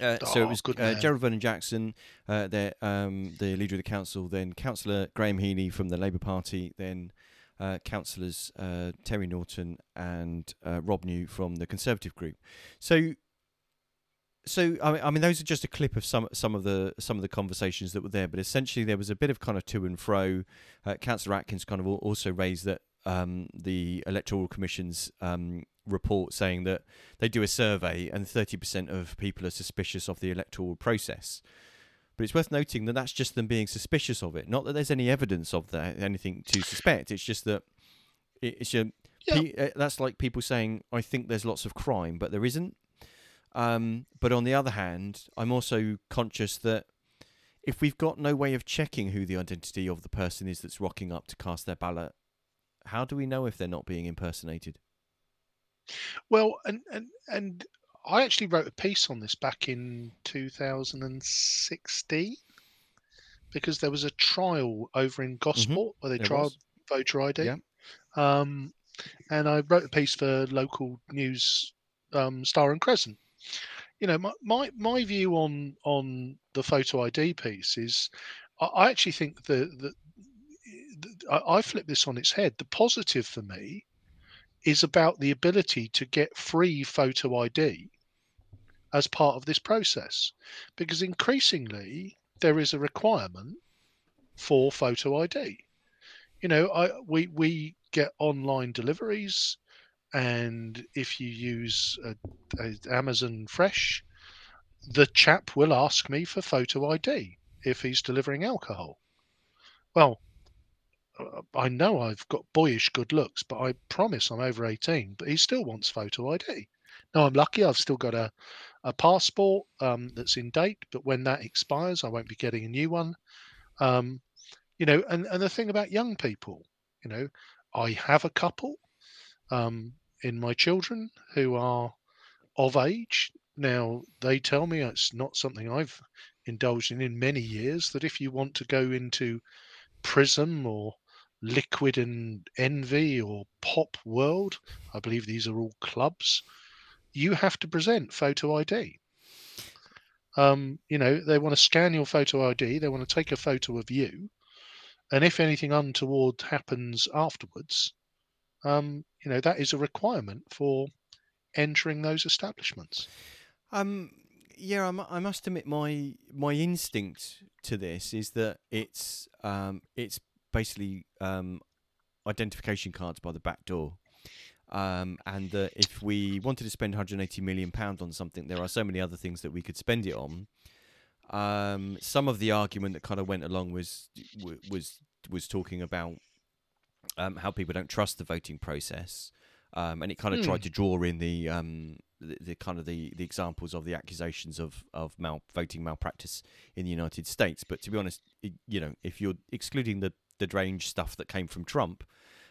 Uh, oh, so it was uh, Gerald Vernon Jackson, uh, the um, the leader of the council, then Councillor Graham Heaney from the Labour Party, then uh, councillors uh, Terry Norton and uh, Rob New from the Conservative group. So so I mean, I mean, those are just a clip of some some of the some of the conversations that were there. But essentially, there was a bit of kind of to and fro. Uh, Councillor Atkins kind of also raised that um, the Electoral Commission's um, report saying that they do a survey and 30% of people are suspicious of the electoral process. But it's worth noting that that's just them being suspicious of it. Not that there's any evidence of that, anything to suspect. It's just that it's your, yeah. Uh, that's like people saying, I think there's lots of crime, but there isn't. Um, but on the other hand, I'm also conscious that if we've got no way of checking who the identity of the person is that's rocking up to cast their ballot, how do we know if they're not being impersonated? Well, and and and I actually wrote a piece on this back in 2016 because there was a trial over in mm-hmm. Gosport mm-hmm. where they there tried was. voter ID. Yeah. Um, and I wrote a piece for local news, um, Star and Crescent, you know, my, my, my view on on the photo ID piece is, I, actually think that I, I flip this on its head. The positive for me is about the ability to get free photo ID as part of this process, because increasingly there is a requirement for photo ID. You know, I we we get online deliveries and if you use a, a Amazon Fresh, the chap will ask me for photo ID if he's delivering alcohol. Well, I know I've got boyish good looks, but I promise I'm over 18. But he still wants photo ID. Now I'm lucky; I've still got a a passport um, that's in date. But when that expires, I won't be getting a new one. Um, you know, and and the thing about young people, you know, I have a couple um, in my children who are of age. Now they tell me it's not something I've indulged in in many years. That if you want to go into Prism or Liquid and Envy or Pop World, I believe these are all clubs. You have to present photo ID. Um, you know, they want to scan your photo ID. They want to take a photo of you, and if anything untoward happens afterwards, um, you know that is a requirement for entering those establishments. Um, yeah, I, I must admit my my instinct to this is that it's um, it's basically um, identification cards by the back door. Um, and that if we wanted to spend 180 million pound on something, there are so many other things that we could spend it on. Um, some of the argument that kind of went along was was was talking about um, how people don't trust the voting process, um, and it kind of mm. tried hmm. to draw in the, um, the, the kind of the, the examples of the accusations of of mal voting malpractice in the United States. But to be honest, it, you know, if you're excluding the the Drange stuff that came from Trump,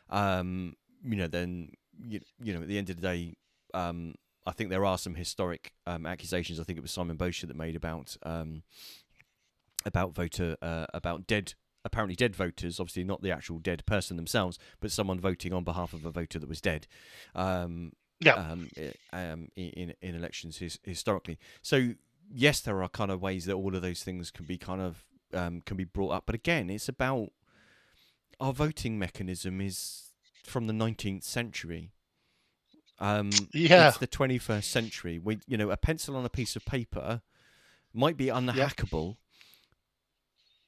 um, you know, then you, you know, at the end of the day, um, I think there are some historic um, accusations. I think it was Simon Bosher that made about um, about voter uh, about dead apparently dead voters, obviously not the actual dead person themselves, but someone voting on behalf of a voter that was dead. Um, yeah. Um, um, in in elections his, historically. So yes, there are kind of ways that all of those things can be kind of um, can be brought up, but again, it's about our voting mechanism is from the 19th century. Um, yeah, it's the 21st century. We, you know, a pencil on a piece of paper might be unhackable,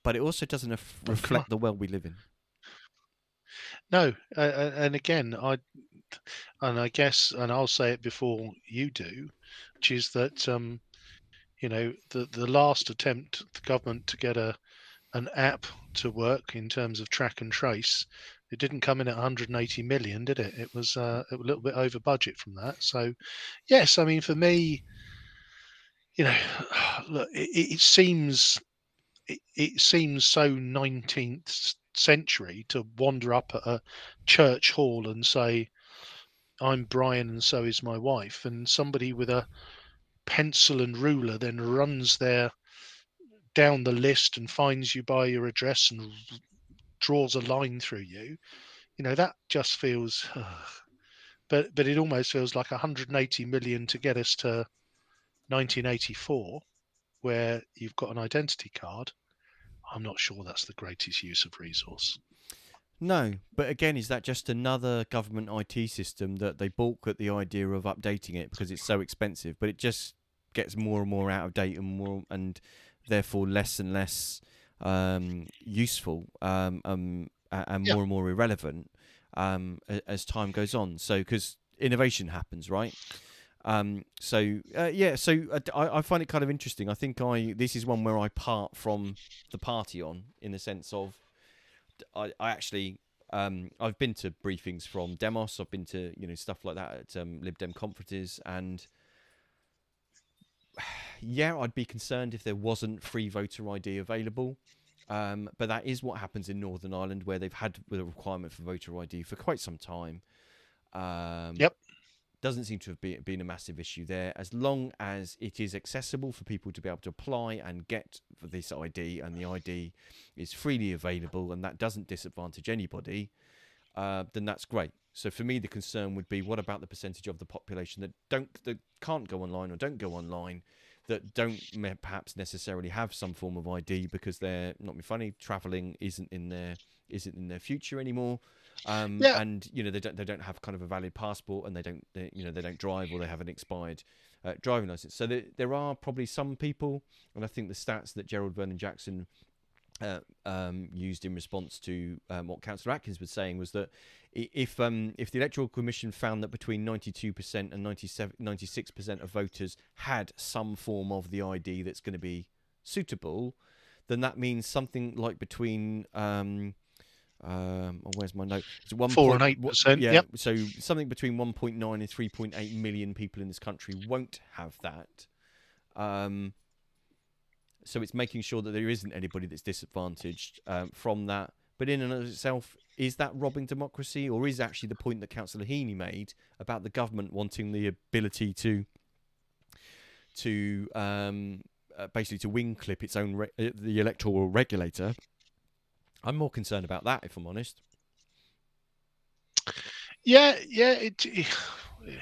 but it also doesn't af- reflect the world we live in. No, uh, and again, I and I guess, and I'll say it before you do, which is that um, you know the the last attempt the government to get a an app to work in terms of track and trace, it didn't come in at 180 million, did it? It was uh, a little bit over budget from that. So, yes, I mean for me, you know, look, it, it seems it, seems so 19th century to wander up at a church hall and say, I'm Brian and so is my wife. And somebody with a pencil and ruler then runs there down the list and finds you by your address and draws a line through you. You know, that just feels, but, but it almost feels like 180 million to get us to 1984 where you've got an identity card, I'm not sure that's the greatest use of resource. No, but again, is that just another government IT system that they balk at the idea of updating it because it's so expensive, but it just gets more and more out of date and more and therefore less and less um, useful um, um, and more yeah. and more irrelevant um, as time goes on. So because innovation happens, right? Um, so uh, yeah, so uh, I, I, find it kind of interesting. I think I this is one where I part from the party on in the sense of I, I actually um, I've been to briefings from Demos. I've been to you know stuff like that at um, Lib Dem conferences, and yeah, I'd be concerned if there wasn't free voter ID available. Um, but that is what happens in Northern Ireland, where they've had the requirement for voter ID for quite some time. Um, yep doesn't seem to have been, a massive issue there. As long as it is accessible for people to be able to apply and get this ID, and the ID is freely available, and that doesn't disadvantage anybody, uh, then that's great. So for me, the concern would be: what about the percentage of the population that don't that can't go online or don't go online, that don't perhaps necessarily have some form of ID because they're not be funny, travelling isn't in their isn't in their future anymore um, yeah. and you know they don't they don't have kind of a valid passport, and they don't they, you know they don't drive or they have an expired uh, driving license. So there there are probably some people, and I think the stats that Gerald Vernon Jackson. Uh, um, used in response to um, what Councillor Atkins was saying was that if um, if the Electoral Commission found that between 92% and 97, 96% of voters had some form of the ID that's going to be suitable, then that means something like between um, oh, where's my note? It's one four point, and eight percent. Yeah, yep. so something between 1.9 and 3.8 million people in this country won't have that. Um, so it's making sure that there isn't anybody that's disadvantaged um, from that. But in and of itself, is that robbing democracy, or is actually the point that Councillor Heaney made about the government wanting the ability to to um, uh, basically to wing clip its own re- uh, the electoral regulator? I'm more concerned about that, if I'm honest. Yeah, yeah, it, it, it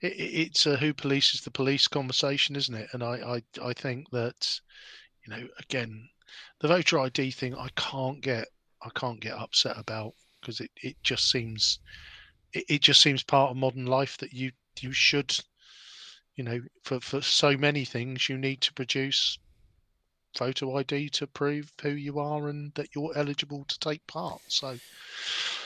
it's a who polices the police conversation, isn't it? And I, I, I think that, you know, again, the voter ID thing, I can't get I can't get upset about because it, it just seems it, it just seems part of modern life that you you should you know for for so many things you need to produce photo ID to prove who you are and that you're eligible to take part. So,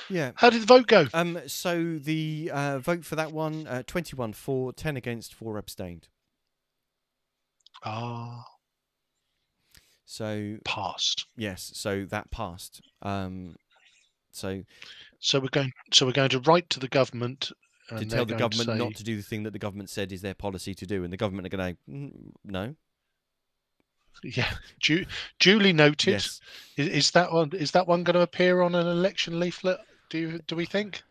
yeah. How did the vote go? Um, so the uh, vote for that one, uh, 21 for, 10 against, 4 abstained. Ah. So passed. Yes, so that passed. Um, so so we're going so we're going to write to the government to tell the government say... not to do the thing that the government said is their policy to do, and the government are going to mm, no. Yeah, du- duly noted. Yes. Is, is, that one? Is that one going to appear on an election leaflet? Do you, do we think?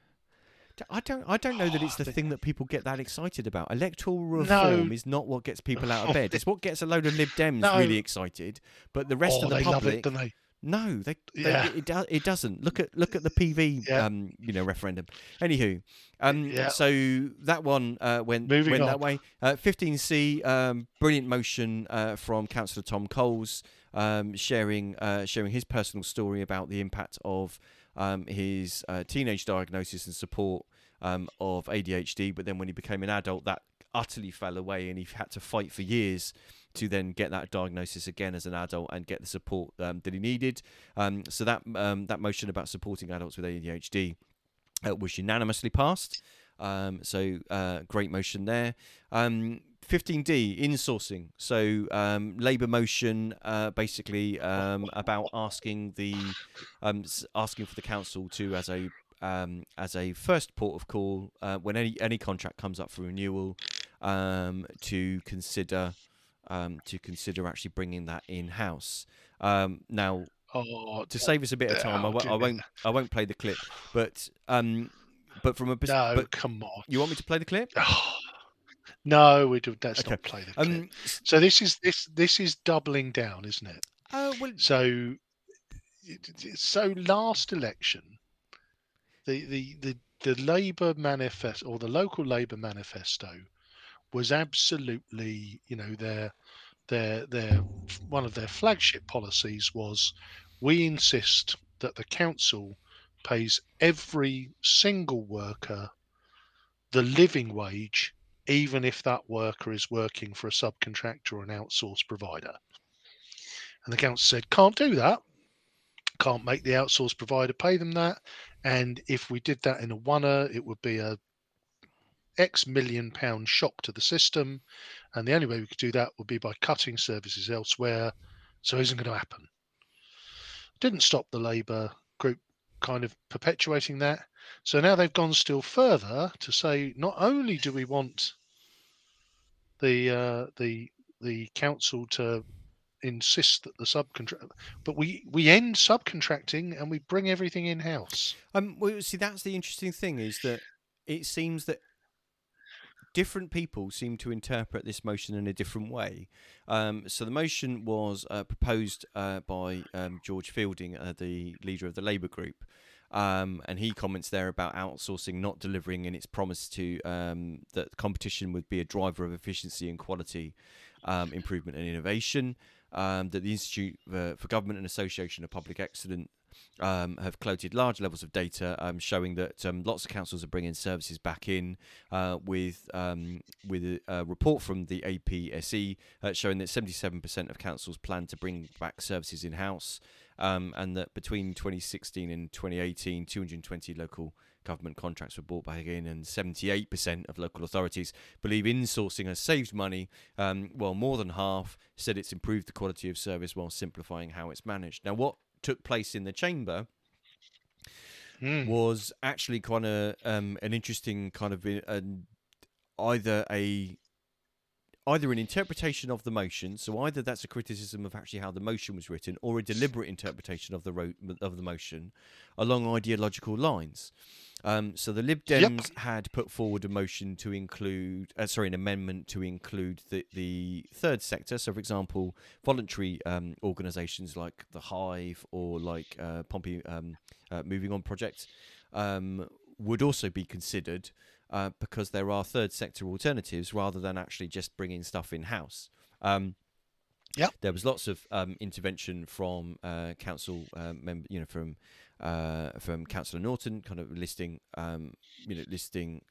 I don't. I don't know that it's the ah, thing that people get that excited about. Electoral reform no. is not what gets people out of bed. It's what gets a load of Lib Dems no. really excited. But the rest oh, of the they public, love it, don't they? No, they, yeah. They, it, do, it doesn't. Look at look at the AV, yeah. um, you know, referendum. Anywho, um, yeah. so that one uh, went Moving went on. that way. Uh, 15C, um, brilliant motion uh, from Councillor Tom Coles, um, sharing uh, sharing his personal story about the impact of um, his uh, teenage diagnosis and support um, of ADHD. But then when he became an adult, that utterly fell away, and he had to fight for years to then get that diagnosis again as an adult and get the support um, that he needed. Um, so that um, that motion about supporting adults with ADHD uh, was unanimously passed. Um, so uh, great motion there. 15D um, insourcing. So um, Labour motion uh, basically um, about asking the um, asking for the council to as a as a first port of call uh, when any any contract comes up for renewal to consider um, to consider actually bringing that in house. Um, now, oh, to save us a bit of time, I won't I won't play the clip, but um, but from a no, but come on, you want me to play the clip? no, we do. Let's okay. not play the clip. Um, so this is this this is doubling down, isn't it? Uh, well, so so last election, the the the the Labour manifesto or the local Labour manifesto was absolutely, you know, their their their one of their flagship policies was we insist that the council pays every single worker the living wage, even if that worker is working for a subcontractor or an outsourced provider. And the council said, can't do that. Can't make the outsourced provider pay them that. And if we did that in a oneer, it would be a X million pound shock to the system. And the only way we could do that would be by cutting services elsewhere. So it isn't going to happen. Didn't stop the Labour group kind of perpetuating that. So now they've gone still further to say not only do we want the uh, the the council to insist that the subcontract, but we we end subcontracting and we bring everything in house. Um, well, see, that's the interesting thing is that it seems that different people seem to interpret this motion in a different way. Um, so the motion was uh, proposed uh, by um, George Fielding, uh, the leader of the Labour group. Um, and he comments there about outsourcing not delivering in its promise to um, that competition would be a driver of efficiency and quality um, improvement and innovation. Um, that the Institute for Government and Association of Public Excellence um, have collated large levels of data um, showing that um, lots of councils are bringing services back in uh, with um, with a, a, report from the APSE uh, showing that 77% of councils plan to bring back services in house um, and that between 2016 and 2018 220 local government contracts were brought back in, and 78% of local authorities believe insourcing has saved money. Um, well, more than half said it's improved the quality of service while simplifying how it's managed. Now, what took place in the chamber mm. was actually kind of um, an interesting kind of uh, either a either an interpretation of the motion, so either that's a criticism of actually how the motion was written, or a deliberate interpretation of the ro- of the motion along ideological lines. Um, so the Lib Dems yep. had put forward a motion to include, uh, sorry, an amendment to include the, the third sector. So, for example, voluntary um, organisations like the Hive or like uh, Pompey um, uh, Moving On Project um, would also be considered uh, because there are third sector alternatives rather than actually just bringing stuff in house. Um, yeah, there was lots of um, intervention from uh, council uh, member, you know, from uh, from Councillor Norton, kind of listing, um, you know, listing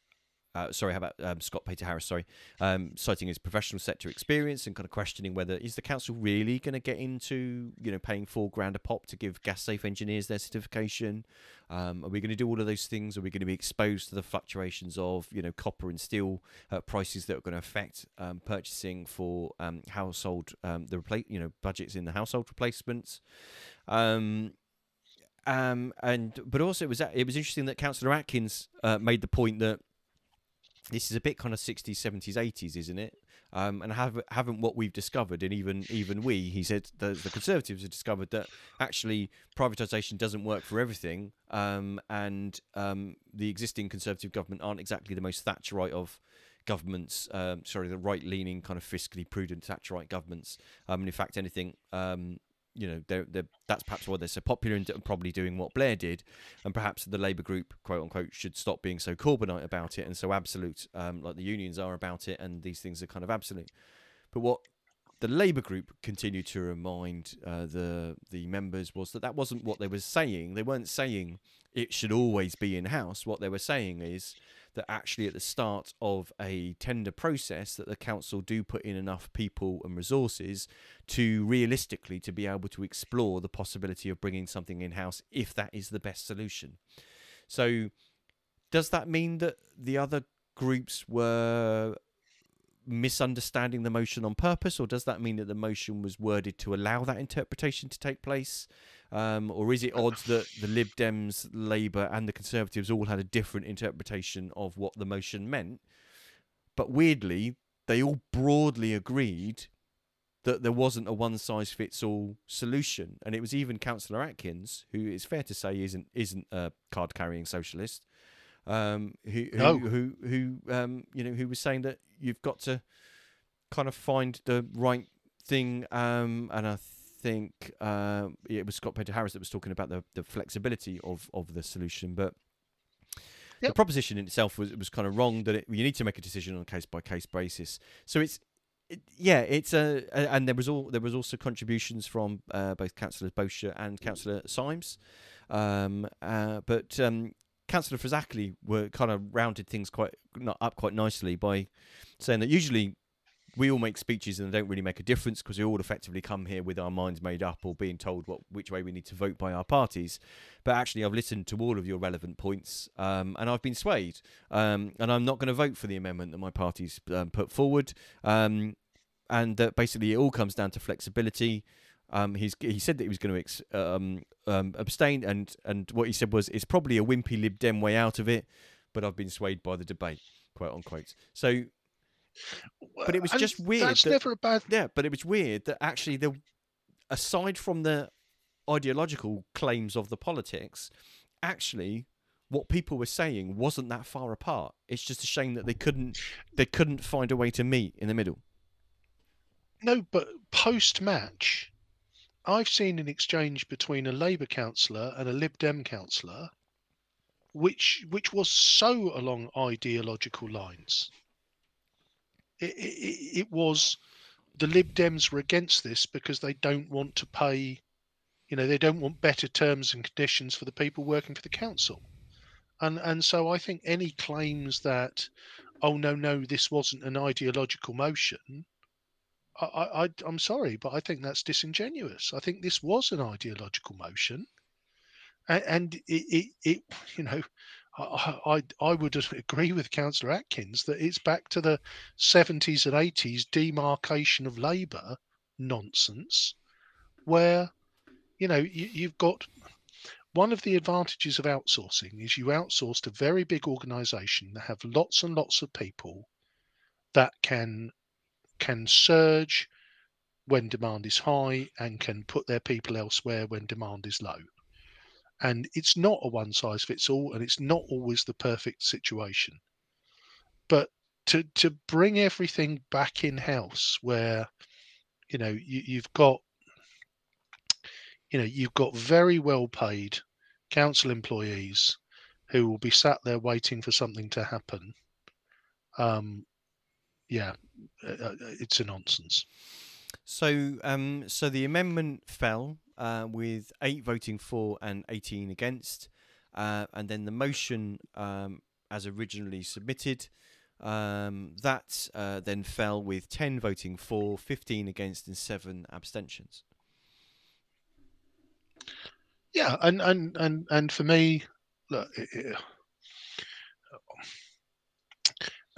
uh, sorry, how about um, Scott Payter-Harris? Sorry, um, citing his professional sector experience and kind of questioning whether is the council really going to get into you know paying four grand a pop to give gas safe engineers their certification? Um, are we going to do all of those things? Are we going to be exposed to the fluctuations of you know copper and steel uh, prices that are going to affect um, purchasing for um, household um, the replace you know budgets in the household replacements? And but also it was it was interesting that Councillor Atkins uh, made the point that this is a bit kind of 60s 70s 80s isn't it? Um, and have, haven't what we've discovered and even even we he said the, the conservatives have discovered that actually privatization doesn't work for everything um, and um, the existing conservative government aren't exactly the most thatcherite of governments um, sorry the right leaning kind of fiscally prudent thatcherite governments. Um, and in fact anything um, you know, they're, they're, that's perhaps why they're so popular and probably doing what Blair did, and perhaps the Labour group, quote unquote, should stop being so Corbynite about it and so absolute, um, like the unions are about it, and these things are kind of absolute. But what the Labour group continued to remind uh, the the members was that that wasn't what they were saying. They weren't saying it should always be in house. What they were saying is that actually at the start of a tender process that the council do put in enough people and resources to realistically to be able to explore the possibility of bringing something in house if that is the best solution. So does that mean that the other groups were misunderstanding the motion on purpose or does that mean that the motion was worded to allow that interpretation to take place? Um, or is it odds that the Lib Dems, Labour, and the Conservatives all had a different interpretation of what the motion meant? But weirdly, they all broadly agreed that there wasn't a one size fits all solution. And it was even Councillor Atkins, who it's fair to say isn't isn't a card carrying socialist, um, who who, no. who who um, you know who was saying that you've got to kind of find the right thing. Um, and I think uh, it was Scott Payter-Harris that was talking about the, the flexibility of, of the solution, but yep. the proposition in itself was was kind of wrong. That it, you need to make a decision on a case by case basis. So it's it, yeah, it's a, a, and there was all there was also contributions from uh, both Councillor Bosher and Councillor Symes, um, uh, but um, Councillor Fazackarley were kind of rounded things quite not up quite nicely by saying that usually we all make speeches and they don't really make a difference because we all effectively come here with our minds made up or being told what which way we need to vote by our parties. But actually, I've listened to all of your relevant points um, and I've been swayed. Um, and I'm not going to vote for the amendment that my party's um, put forward. Um, and that basically it all comes down to flexibility. Um, he's he said that he was going to ex- um, abstain, and and what he said was it's probably a wimpy Lib Dem way out of it, but I've been swayed by the debate, quote unquote. So but it was just weird. That's that, never a bad. Yeah, but it was weird that actually the, aside from the ideological claims of the politics, actually what people were saying wasn't that far apart. It's just a shame that they couldn't they couldn't find a way to meet in the middle. No, but post match, I've seen an exchange between a Labour councillor and a Lib Dem councillor, which which was so along ideological lines it, it, it was the Lib Dems were against this because they don't want to pay, you know, they don't want better terms and conditions for the people working for the council. And and so I think any claims that, oh no no this wasn't an ideological motion, I, I I'm sorry, but I think that's disingenuous. I think this was an ideological motion, and, it, it, it you know I, I, would agree with Councillor Atkins that it's back to the 70s and 80s demarcation of labour nonsense, where you know you, you've got one of the advantages of outsourcing is you outsource to very big organization that have lots and lots of people that can can surge when demand is high and can put their people elsewhere when demand is low. And it's not a one size fits all, and it's not always the perfect situation. But to to bring everything back in house, where you know you, you've got you know you've got very well paid council employees who will be sat there waiting for something to happen. Um, yeah, uh, uh, it's a nonsense. So, um, so the amendment fell uh, with eight voting for and 18 against, uh, and then the motion, um, as originally submitted, um, that uh, then fell with 10 voting for, 15 against, and seven abstentions. Yeah, and and and and for me, look. It,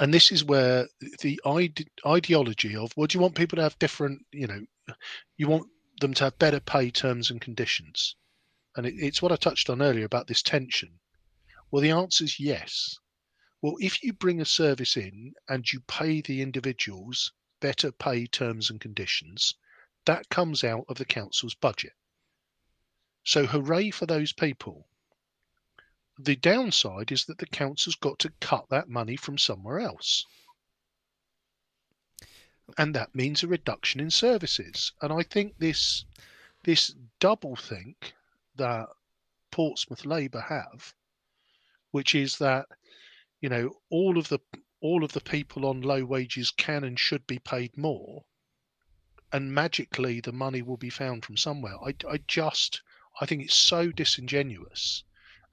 and this is where the ide- ideology of well do you want people to have different you know you want them to have better pay terms and conditions. And it, it's what i touched on earlier about this tension. Well the answer is yes. Well if you bring a service in and you pay the individuals better pay terms and conditions that comes out of the council's budget. So hooray for those people. The downside is that the council's got to cut that money from somewhere else. And that means a reduction in services. And I think this this double think that Portsmouth Labour have, which is that, you know, all of the all of the people on low wages can and should be paid more, and magically the money will be found from somewhere. I, I just I think it's so disingenuous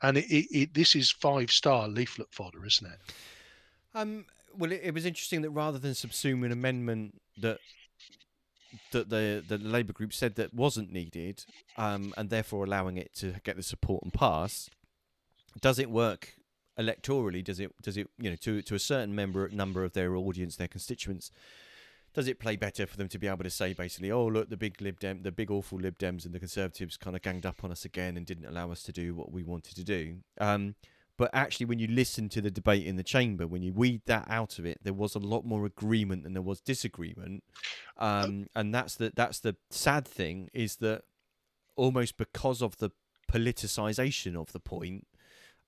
and it, it, it, this is five star leaflet fodder, isn't it? Um, well, it, it, was interesting that rather than subsume an amendment that that the the Labour group said that wasn't needed, um, and therefore allowing it to get the support and pass, does it work electorally? Does it does it you know to to a certain member number of their audience, their constituents? does it play better for them to be able to say basically, oh look, the big Lib Dem, the big awful Lib Dems and the Conservatives kind of ganged up on us again and didn't allow us to do what we wanted to do. Um, but actually, when you listen to the debate in the chamber, when you weed that out of it, there was a lot more agreement than there was disagreement, um, and that's the that's the sad thing is that almost because of the politicization of the point,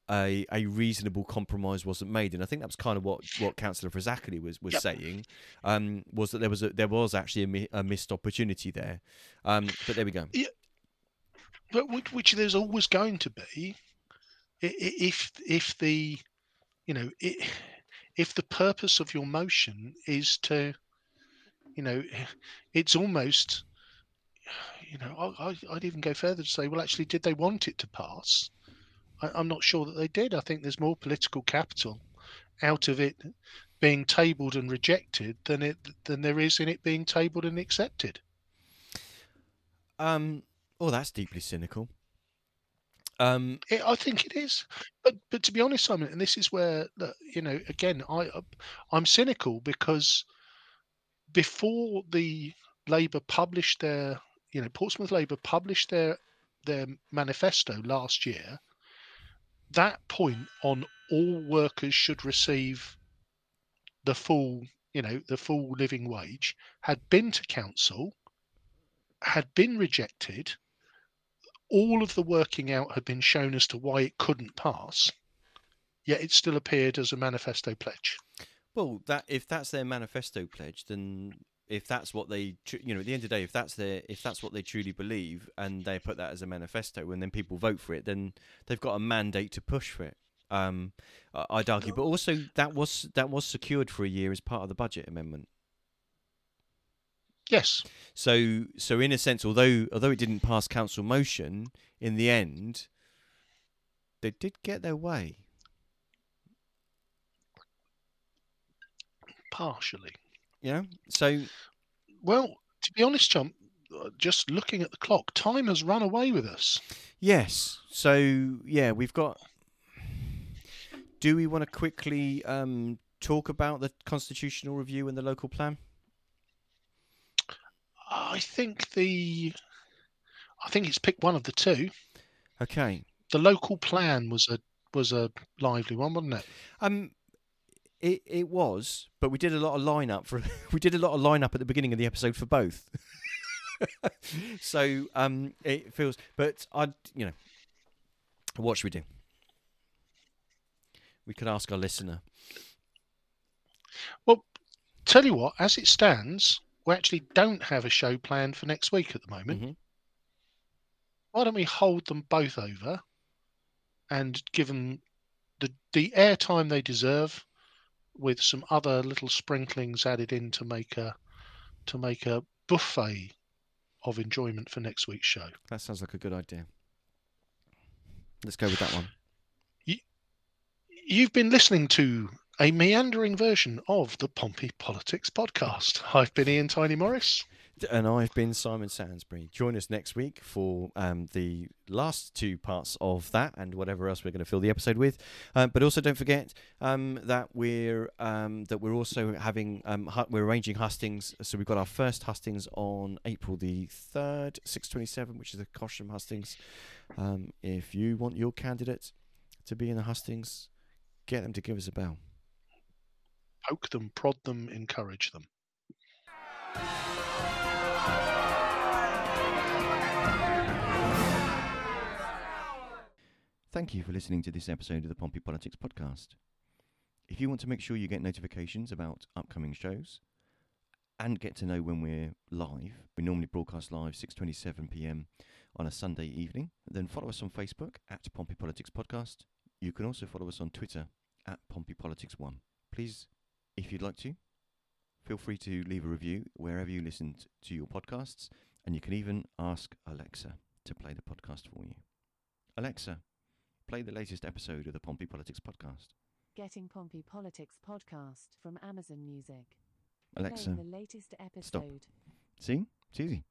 a, a reasonable compromise wasn't made, and I think that was kind of what, what Councillor Fazackarley was was yep. saying, um, was that there was a, there was actually a, mi- a missed opportunity there, um, but there we go. Yeah, but which, which there's always going to be, if if the, you know, if the purpose of your motion is to, you know, it's almost, you know, I, I'd even go further to say, well, actually, did they want it to pass? I, am not sure that they did. I think there's more political capital out of it being tabled and rejected than it than there is in it being tabled and accepted. Um. Oh, that's deeply cynical. Um, it, I think it is, but but to be honest, Simon, and this is where you know, again, I I'm cynical because before the Labour published their, you know, Portsmouth Labour published their their manifesto last year, that point on all workers should receive the full, you know, the full living wage had been to council, had been rejected. All of the working out had been shown as to why it couldn't pass, yet it still appeared as a manifesto pledge. Well, that if that's their manifesto pledge, then if that's what they you know at the end of the day if that's their if that's what they truly believe and they put that as a manifesto and then people vote for it then they've got a mandate to push for it um, i'd argue but also that was that was secured for a year as part of the budget amendment yes so so in a sense although although it didn't pass council motion in the end they did get their way partially yeah. So, well, to be honest, Chump, uh, just looking at the clock, time has run away with us. Yes. So, yeah, we've got. Do we want to quickly um, talk about the constitutional review and the local plan? I think the. I think it's picked one of the two. Okay. the local plan was a was a lively one, wasn't it? Um, it it was, but we did a lot of lineup for we did a lot of lineup at the beginning of the episode for both. so um, it feels, but I, you know, what should we do? We could ask our listener. Well, tell you what, as it stands, we actually don't have a show planned for next week at the moment. Mm-hmm. Why don't we hold them both over and give them the the airtime they deserve, with some other little sprinklings added in to make a to make a buffet of enjoyment for next week's show. That sounds like a good idea. Let's go with that one. You, you've been listening to a meandering version of the Pompey Politics podcast. I've been Ian Tiny Morris. And I've been Simon Sansbury. Join us next week for um, the last two parts of that and whatever else we're going to fill the episode with. Um, but also don't forget um, that we're um, that we're also having um, we're arranging hustings. So we've got our first hustings on April the third, six twenty seven, which is the Cosham hustings. Um, if you want your candidate to be in the hustings, get them to give us a bell. Poke them, prod them, encourage them. Thank you for listening to this episode of the Pompey Politics Podcast. If you want to make sure you get notifications about upcoming shows and get to know when we're live, we normally broadcast live 6:27 p.m. on a Sunday evening, then follow us on Facebook at Pompey Politics Podcast. You can also follow us on Twitter at Pompey Politics One. Please, if you'd like to, feel free to leave a review wherever you listen to your podcasts, and you can even ask Alexa to play the podcast for you. Alexa, play the latest episode of the Pompey Politics Podcast. Getting Pompey Politics Podcast from Amazon Music. Alexa, the latest episode. Stop. See? It's easy.